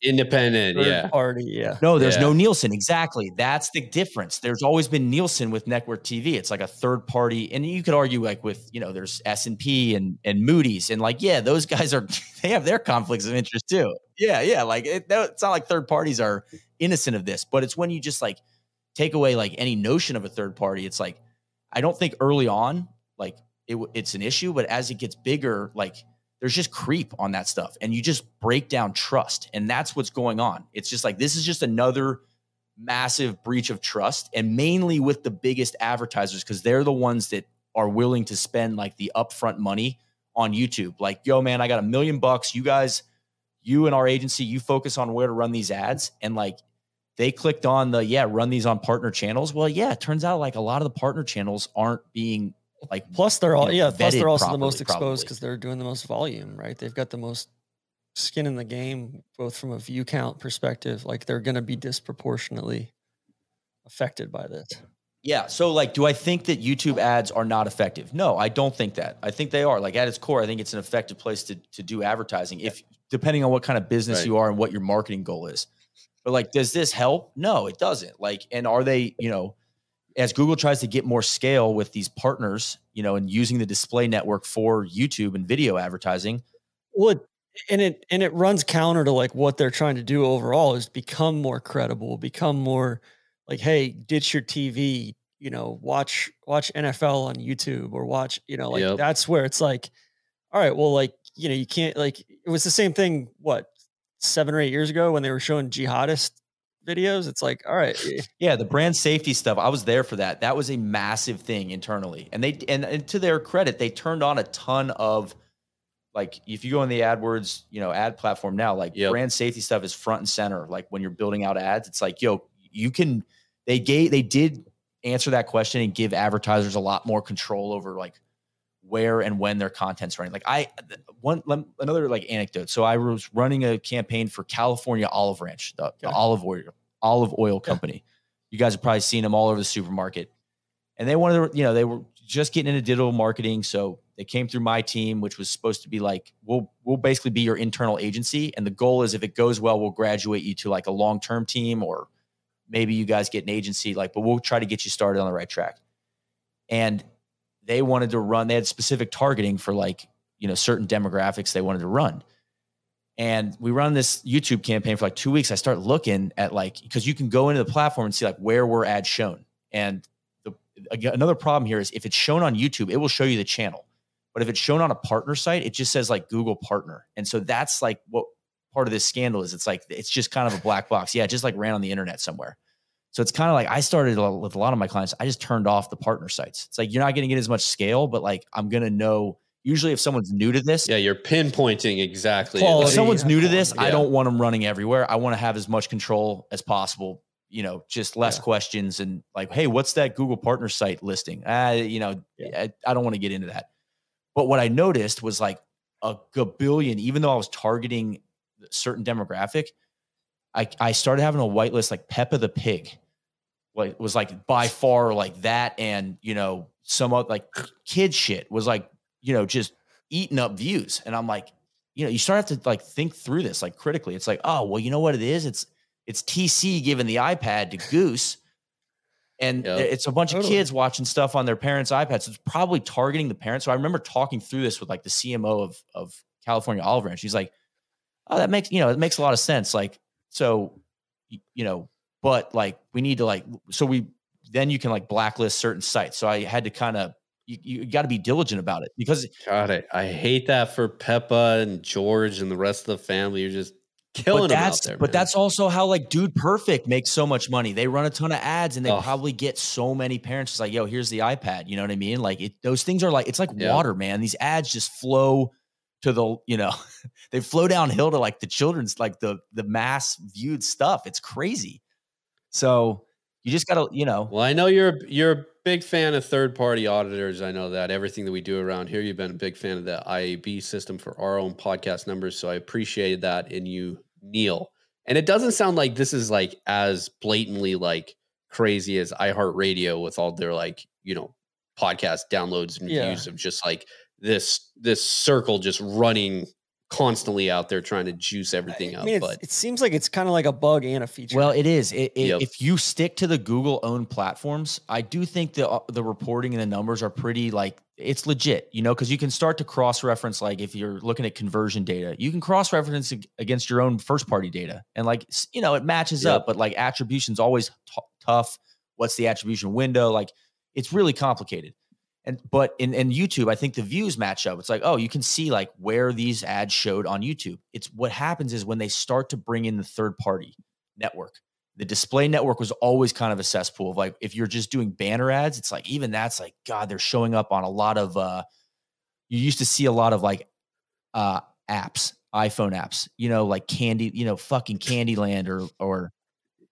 Independent, yeah. Party, yeah. No, there's yeah. no Nielsen. Exactly. That's the difference. There's always been Nielsen with Network TV. It's like a third party, and you could argue like with you know there's S and P and and Moody's, and like yeah, those guys are [laughs] they have their conflicts of interest too. Yeah, yeah. Like it, it's not like third parties are innocent of this, but it's when you just like take away like any notion of a third party. It's like I don't think early on like it, it's an issue, but as it gets bigger, like there's just creep on that stuff and you just break down trust and that's what's going on. It's just like this is just another massive breach of trust and mainly with the biggest advertisers because they're the ones that are willing to spend like the upfront money on youtube. Like yo man i got a million bucks. You guys you and our agency you focus on where to run these ads. And like they clicked on the yeah run these on partner channels. Well yeah it turns out like a lot of the partner channels aren't being like plus they're all you know, yeah plus they're also properly, the most exposed because they're doing the most volume right? They've got the most skin in the game both from a view count perspective. Like they're going to be disproportionately affected by this. Yeah so like do i think that youtube ads are not effective? No i don't think that. I think they are. Like at its core i think it's an effective place to, to do advertising if depending on what kind of business right. you are and what your marketing goal is. But like does this help? No it doesn't. Like and are they you know as Google tries to get more scale with these partners, you know, and using the display network for YouTube and video advertising. Well, it, and it and it runs counter to like what they're trying to do overall is become more credible, become more like, hey, ditch your TV, you know, watch watch NFL on YouTube or watch, you know, like yep. that's where it's like, all right, well, like, you know, you can't like it was the same thing, what, seven or eight years ago when they were showing jihadist videos. It's like, all right. Yeah, the brand safety stuff. I was there for that. That was a massive thing internally. And they and, and to their credit, they turned on a ton of like if you go on the AdWords, you know, ad platform now, like yep. brand safety stuff is front and center. Like when you're building out ads, it's like, yo, you can they gave they did answer that question and give advertisers a lot more control over like where and when their content's running. Like I one another like anecdote. So I was running a campaign for California Olive Ranch, the, the olive oil olive oil company. Yeah. You guys have probably seen them all over the supermarket. And they wanted to, you know, they were just getting into digital marketing. So they came through my team, which was supposed to be like, we'll we'll basically be your internal agency. And the goal is if it goes well, we'll graduate you to like a long-term team or maybe you guys get an agency, like, but we'll try to get you started on the right track. And they wanted to run, they had specific targeting for like, you know, certain demographics they wanted to run. And we run this YouTube campaign for like two weeks. I start looking at like, because you can go into the platform and see like where were ads shown. And the, another problem here is if it's shown on YouTube, it will show you the channel. But if it's shown on a partner site, it just says like Google partner. And so that's like what part of this scandal is. It's like it's just kind of a black box. Yeah, it just like ran on the internet somewhere. So it's kind of like I started with a lot of my clients. I just turned off the partner sites. It's like you're not going to get as much scale, but like I'm going to know. Usually, if someone's new to this, yeah, you're pinpointing exactly. If someone's new to this, yeah. I don't want them running everywhere. I want to have as much control as possible. You know, just less yeah. questions and like, hey, what's that Google partner site listing? Uh, you know, yeah. I, I don't want to get into that. But what I noticed was like a gabillion, even though I was targeting certain demographic, I, I started having a whitelist like Peppa the Pig. Like was like by far like that and you know, some of like kid shit was like, you know, just eating up views. And I'm like, you know, you start to like think through this like critically. It's like, oh, well, you know what it is? It's it's TC giving the iPad to Goose and yep. it's a bunch totally. of kids watching stuff on their parents' iPads. So it's probably targeting the parents. So I remember talking through this with like the CMO of of California Olive Ranch. She's like, "Oh, that makes you know it makes a lot of sense." Like, so you know, but like we need to like so we then you can like blacklist certain sites. So I had to kind of you, you got to be diligent about it because God, I, I hate that for Peppa and George and the rest of the family. You're just killing but that's, there, But that's also how like Dude Perfect makes so much money. They run a ton of ads and they oh. probably get so many parents. It's like, yo, here's the iPad. You know what I mean? Like it, those things are like it's like yeah. water, man. These ads just flow to the you know [laughs] they flow downhill to like the children's like the the mass viewed stuff. It's crazy. So you just gotta you know. Well, I know you're you're big fan of third party auditors. I know that everything that we do around here, you've been a big fan of the IAB system for our own podcast numbers. So I appreciated that in you Neil. And it doesn't sound like this is like as blatantly like crazy as iHeartRadio with all their like, you know, podcast downloads and yeah. views of just like this this circle just running constantly out there trying to juice everything I mean, up. But it seems like it's kind of like a bug and a feature. Well, it is. It, it, yep. If you stick to the Google owned platforms, I do think the uh, the reporting and the numbers are pretty like it's legit. You know, because you can start to cross reference. Like if you're looking at conversion data, you can cross reference against your own first party data, and like you know it matches yep. up. But like attribution's always t- tough. What's the attribution window? Like it's really complicated. And but in, in YouTube, I think the views match up. It's like, oh, you can see like where these ads showed on YouTube. It's what happens is when they start to bring in the third party network. The display network was always kind of a cesspool of like if you're just doing banner ads, it's like even that's like, God, they're showing up on a lot of uh you used to see a lot of like uh apps, iPhone apps, you know, like candy, you know, fucking Candyland or or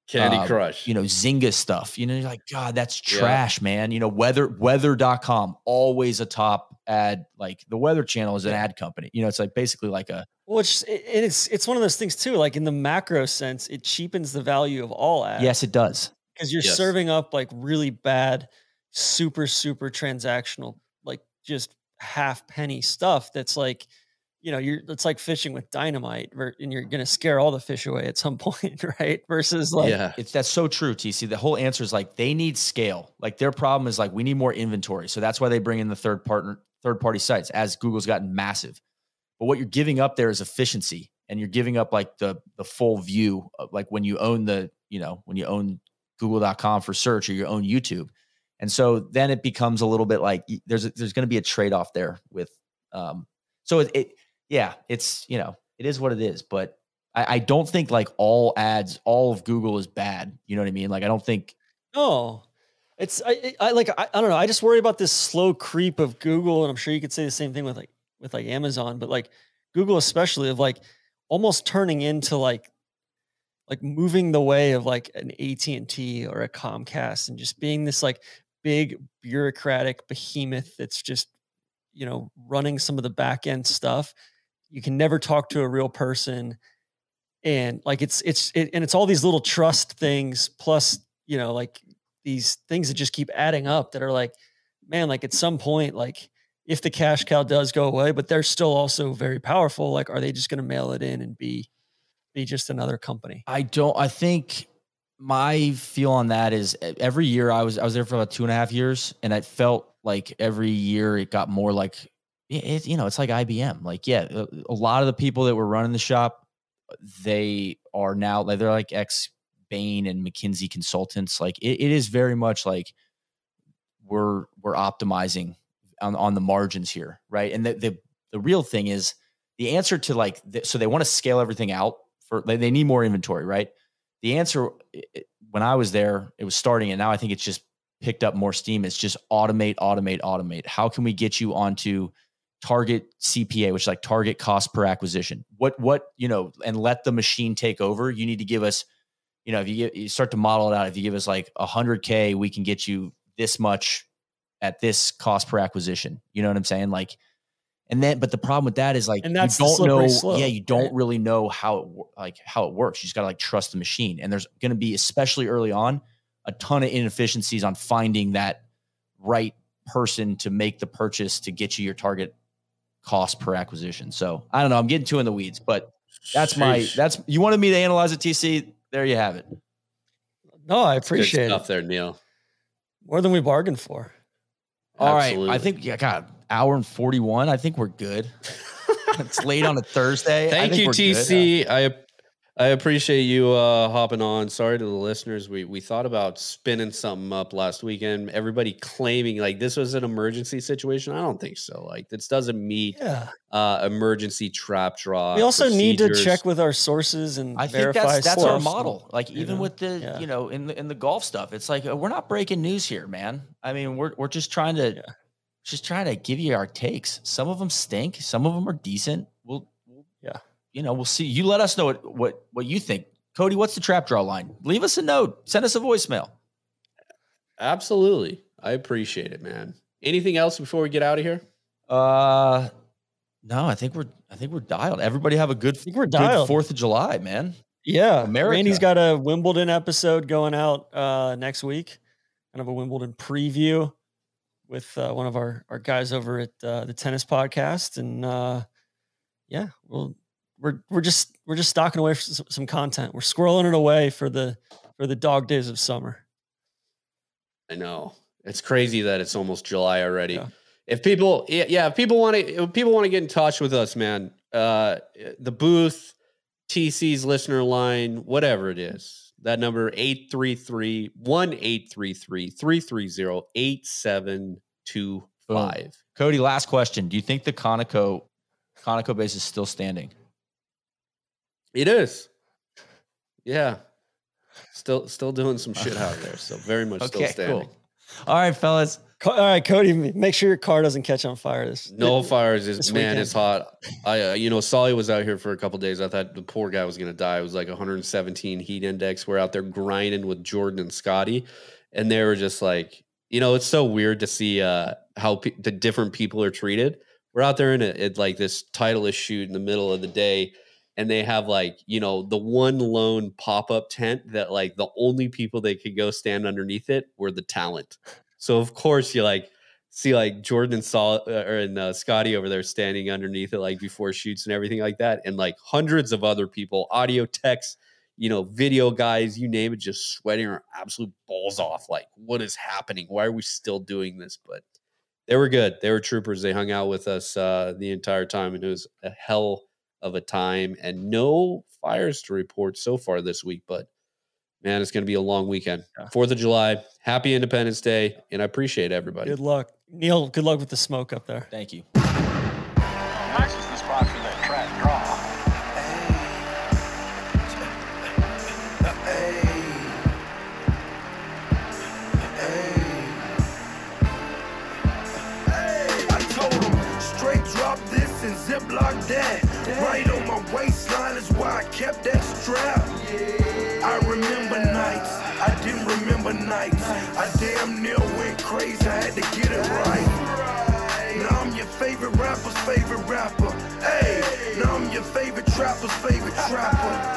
Candy uh, Crush. You know, Zynga stuff. You know, you're like, God, that's trash, yeah. man. You know, weather weather.com, always a top ad. Like the weather channel is an ad company. You know, it's like basically like a which it's it's one of those things too. Like in the macro sense, it cheapens the value of all ads. Yes, it does. Because you're yes. serving up like really bad, super, super transactional, like just half penny stuff that's like you know, you're it's like fishing with dynamite, and you're going to scare all the fish away at some [laughs] point, right? Versus like, yeah, it's that's so true. TC, the whole answer is like they need scale. Like their problem is like we need more inventory, so that's why they bring in the third partner, third party sites as Google's gotten massive. But what you're giving up there is efficiency, and you're giving up like the the full view, of, like when you own the, you know, when you own Google.com for search or you own YouTube. And so then it becomes a little bit like there's a, there's going to be a trade off there with um so it, it yeah, it's you know it is what it is, but I, I don't think like all ads, all of Google is bad. You know what I mean? Like I don't think. No, it's I, I like I, I don't know. I just worry about this slow creep of Google, and I'm sure you could say the same thing with like with like Amazon, but like Google especially of like almost turning into like like moving the way of like an AT&T or a Comcast and just being this like big bureaucratic behemoth that's just you know running some of the back end stuff you can never talk to a real person and like it's it's it, and it's all these little trust things plus you know like these things that just keep adding up that are like man like at some point like if the cash cow does go away but they're still also very powerful like are they just going to mail it in and be be just another company? I don't i think my feel on that is every year i was i was there for about two and a half years and i felt like every year it got more like it, you know, it's like IBM. Like, yeah, a, lot of the people that were running the shop, they are now like they're like ex Bain and McKinsey consultants. Like, it, it is very much like we're we're optimizing on, on the margins here, right? And the, the the real thing is the answer to like the, so they want to scale everything out for they, they need more inventory, right? The answer it, when I was there, it was starting, and now I think it's just picked up more steam. It's just automate, automate, automate. How can we get you onto target CPA, which is like target cost per acquisition? What what you know, and let the machine take over. You need to give us, you know, if you, get, you start to model it out, if you give us like a hundred K, we can get you this much at this cost per acquisition. You know what I'm saying? Like, and then, but the problem with that is like And that's you don't know. slope, yeah, you don't right? really know how it like how it works. You just gotta like trust the machine. And there's going to be, especially early on, a ton of inefficiencies on finding that right person to make the purchase to get you your target cost per acquisition. So I don't know. I'm getting too in the weeds, but that's my that's you wanted me to analyze it. TC, there you have it. No, I Good appreciate stuff it there, Neil. more than we bargained for. All right, Absolutely. I think yeah, God, hour and forty one. I think we're good. [laughs] it's late on a Thursday. I Thank think you, we're good. TC. I I appreciate you uh, hopping on. Sorry to the listeners. We we thought about spinning something up last weekend. Everybody claiming like this was an emergency situation. I don't think so. Like this doesn't meet Yeah. uh, emergency trap draw. we also need to check with our sources and I think verify that's that's our model. Like you even know? with the Yeah. you know in the in the golf stuff, it's like uh, we're not breaking news here, man. I mean, we're we're just trying to Yeah. just trying to give you our takes. Some of them stink. Some of them are decent. We'll, we'll Yeah. you know, we'll see. You let us know what what what you think. Cody, what's the trap draw line? Leave us a note. Send us a voicemail. Absolutely, I appreciate it, man. Anything else before we get out of here? Uh no, I think we're I think we're dialed. Everybody have a good, I think we're good dialed. Fourth of July, man. Yeah, America. Randy's got a Wimbledon episode going out uh, next week, kind of a Wimbledon preview with uh, one of our our guys over at uh, the Tennis Podcast, and uh, yeah, we'll we're we're just we're just stocking away for s- some content. We're squirreling it away for the for the dog days of summer. I know it's crazy that it's almost July already. Yeah. If people, yeah, yeah, if people want to, people want to get in touch with us, man. Uh, the booth, TC's listener line, whatever it is, that number 833 1833 330 8725. Cody, last question. Do you think the Conoco Conoco base is still standing? It is. Yeah. Still, still doing some shit out there. So very much still Okay, standing. cool. All right, fellas. Co- All right, Cody, make sure your car doesn't catch on fire. This No fires is this man, weekend. it's hot. I uh, you know, Soly was out here for a couple days. I thought the poor guy was gonna die. It was like 117 heat index. We're out there grinding with Jordan and Scotty, and they were just like, you know, it's so weird to see uh how pe- the different people are treated. We're out there in it like this Titleist shoot in the middle of the day, and they have like you know the one lone pop up tent that like the only people they could go stand underneath it were the talent. So of course you like see like Jordan uh, or and uh, Scotty over there standing underneath it like before shoots and everything like that, and like hundreds of other people, audio techs, you know, video guys, you name it, just sweating our absolute balls off. Like, what is happening? Why are we still doing this? But they were good. They were troopers. They hung out with us uh, the entire time, and it was a hell of a time. And no fires to report so far this week, but man, it's going to be a long weekend. Fourth of July, happy Independence Day, and I appreciate everybody. good luck, Neil. Good luck with the smoke up there. Thank you. Strap. I remember nights, I didn't remember nights. I damn near went crazy, I had to get it right. Now I'm your favorite rapper's favorite rapper. Hey, now I'm your favorite trapper's favorite trapper.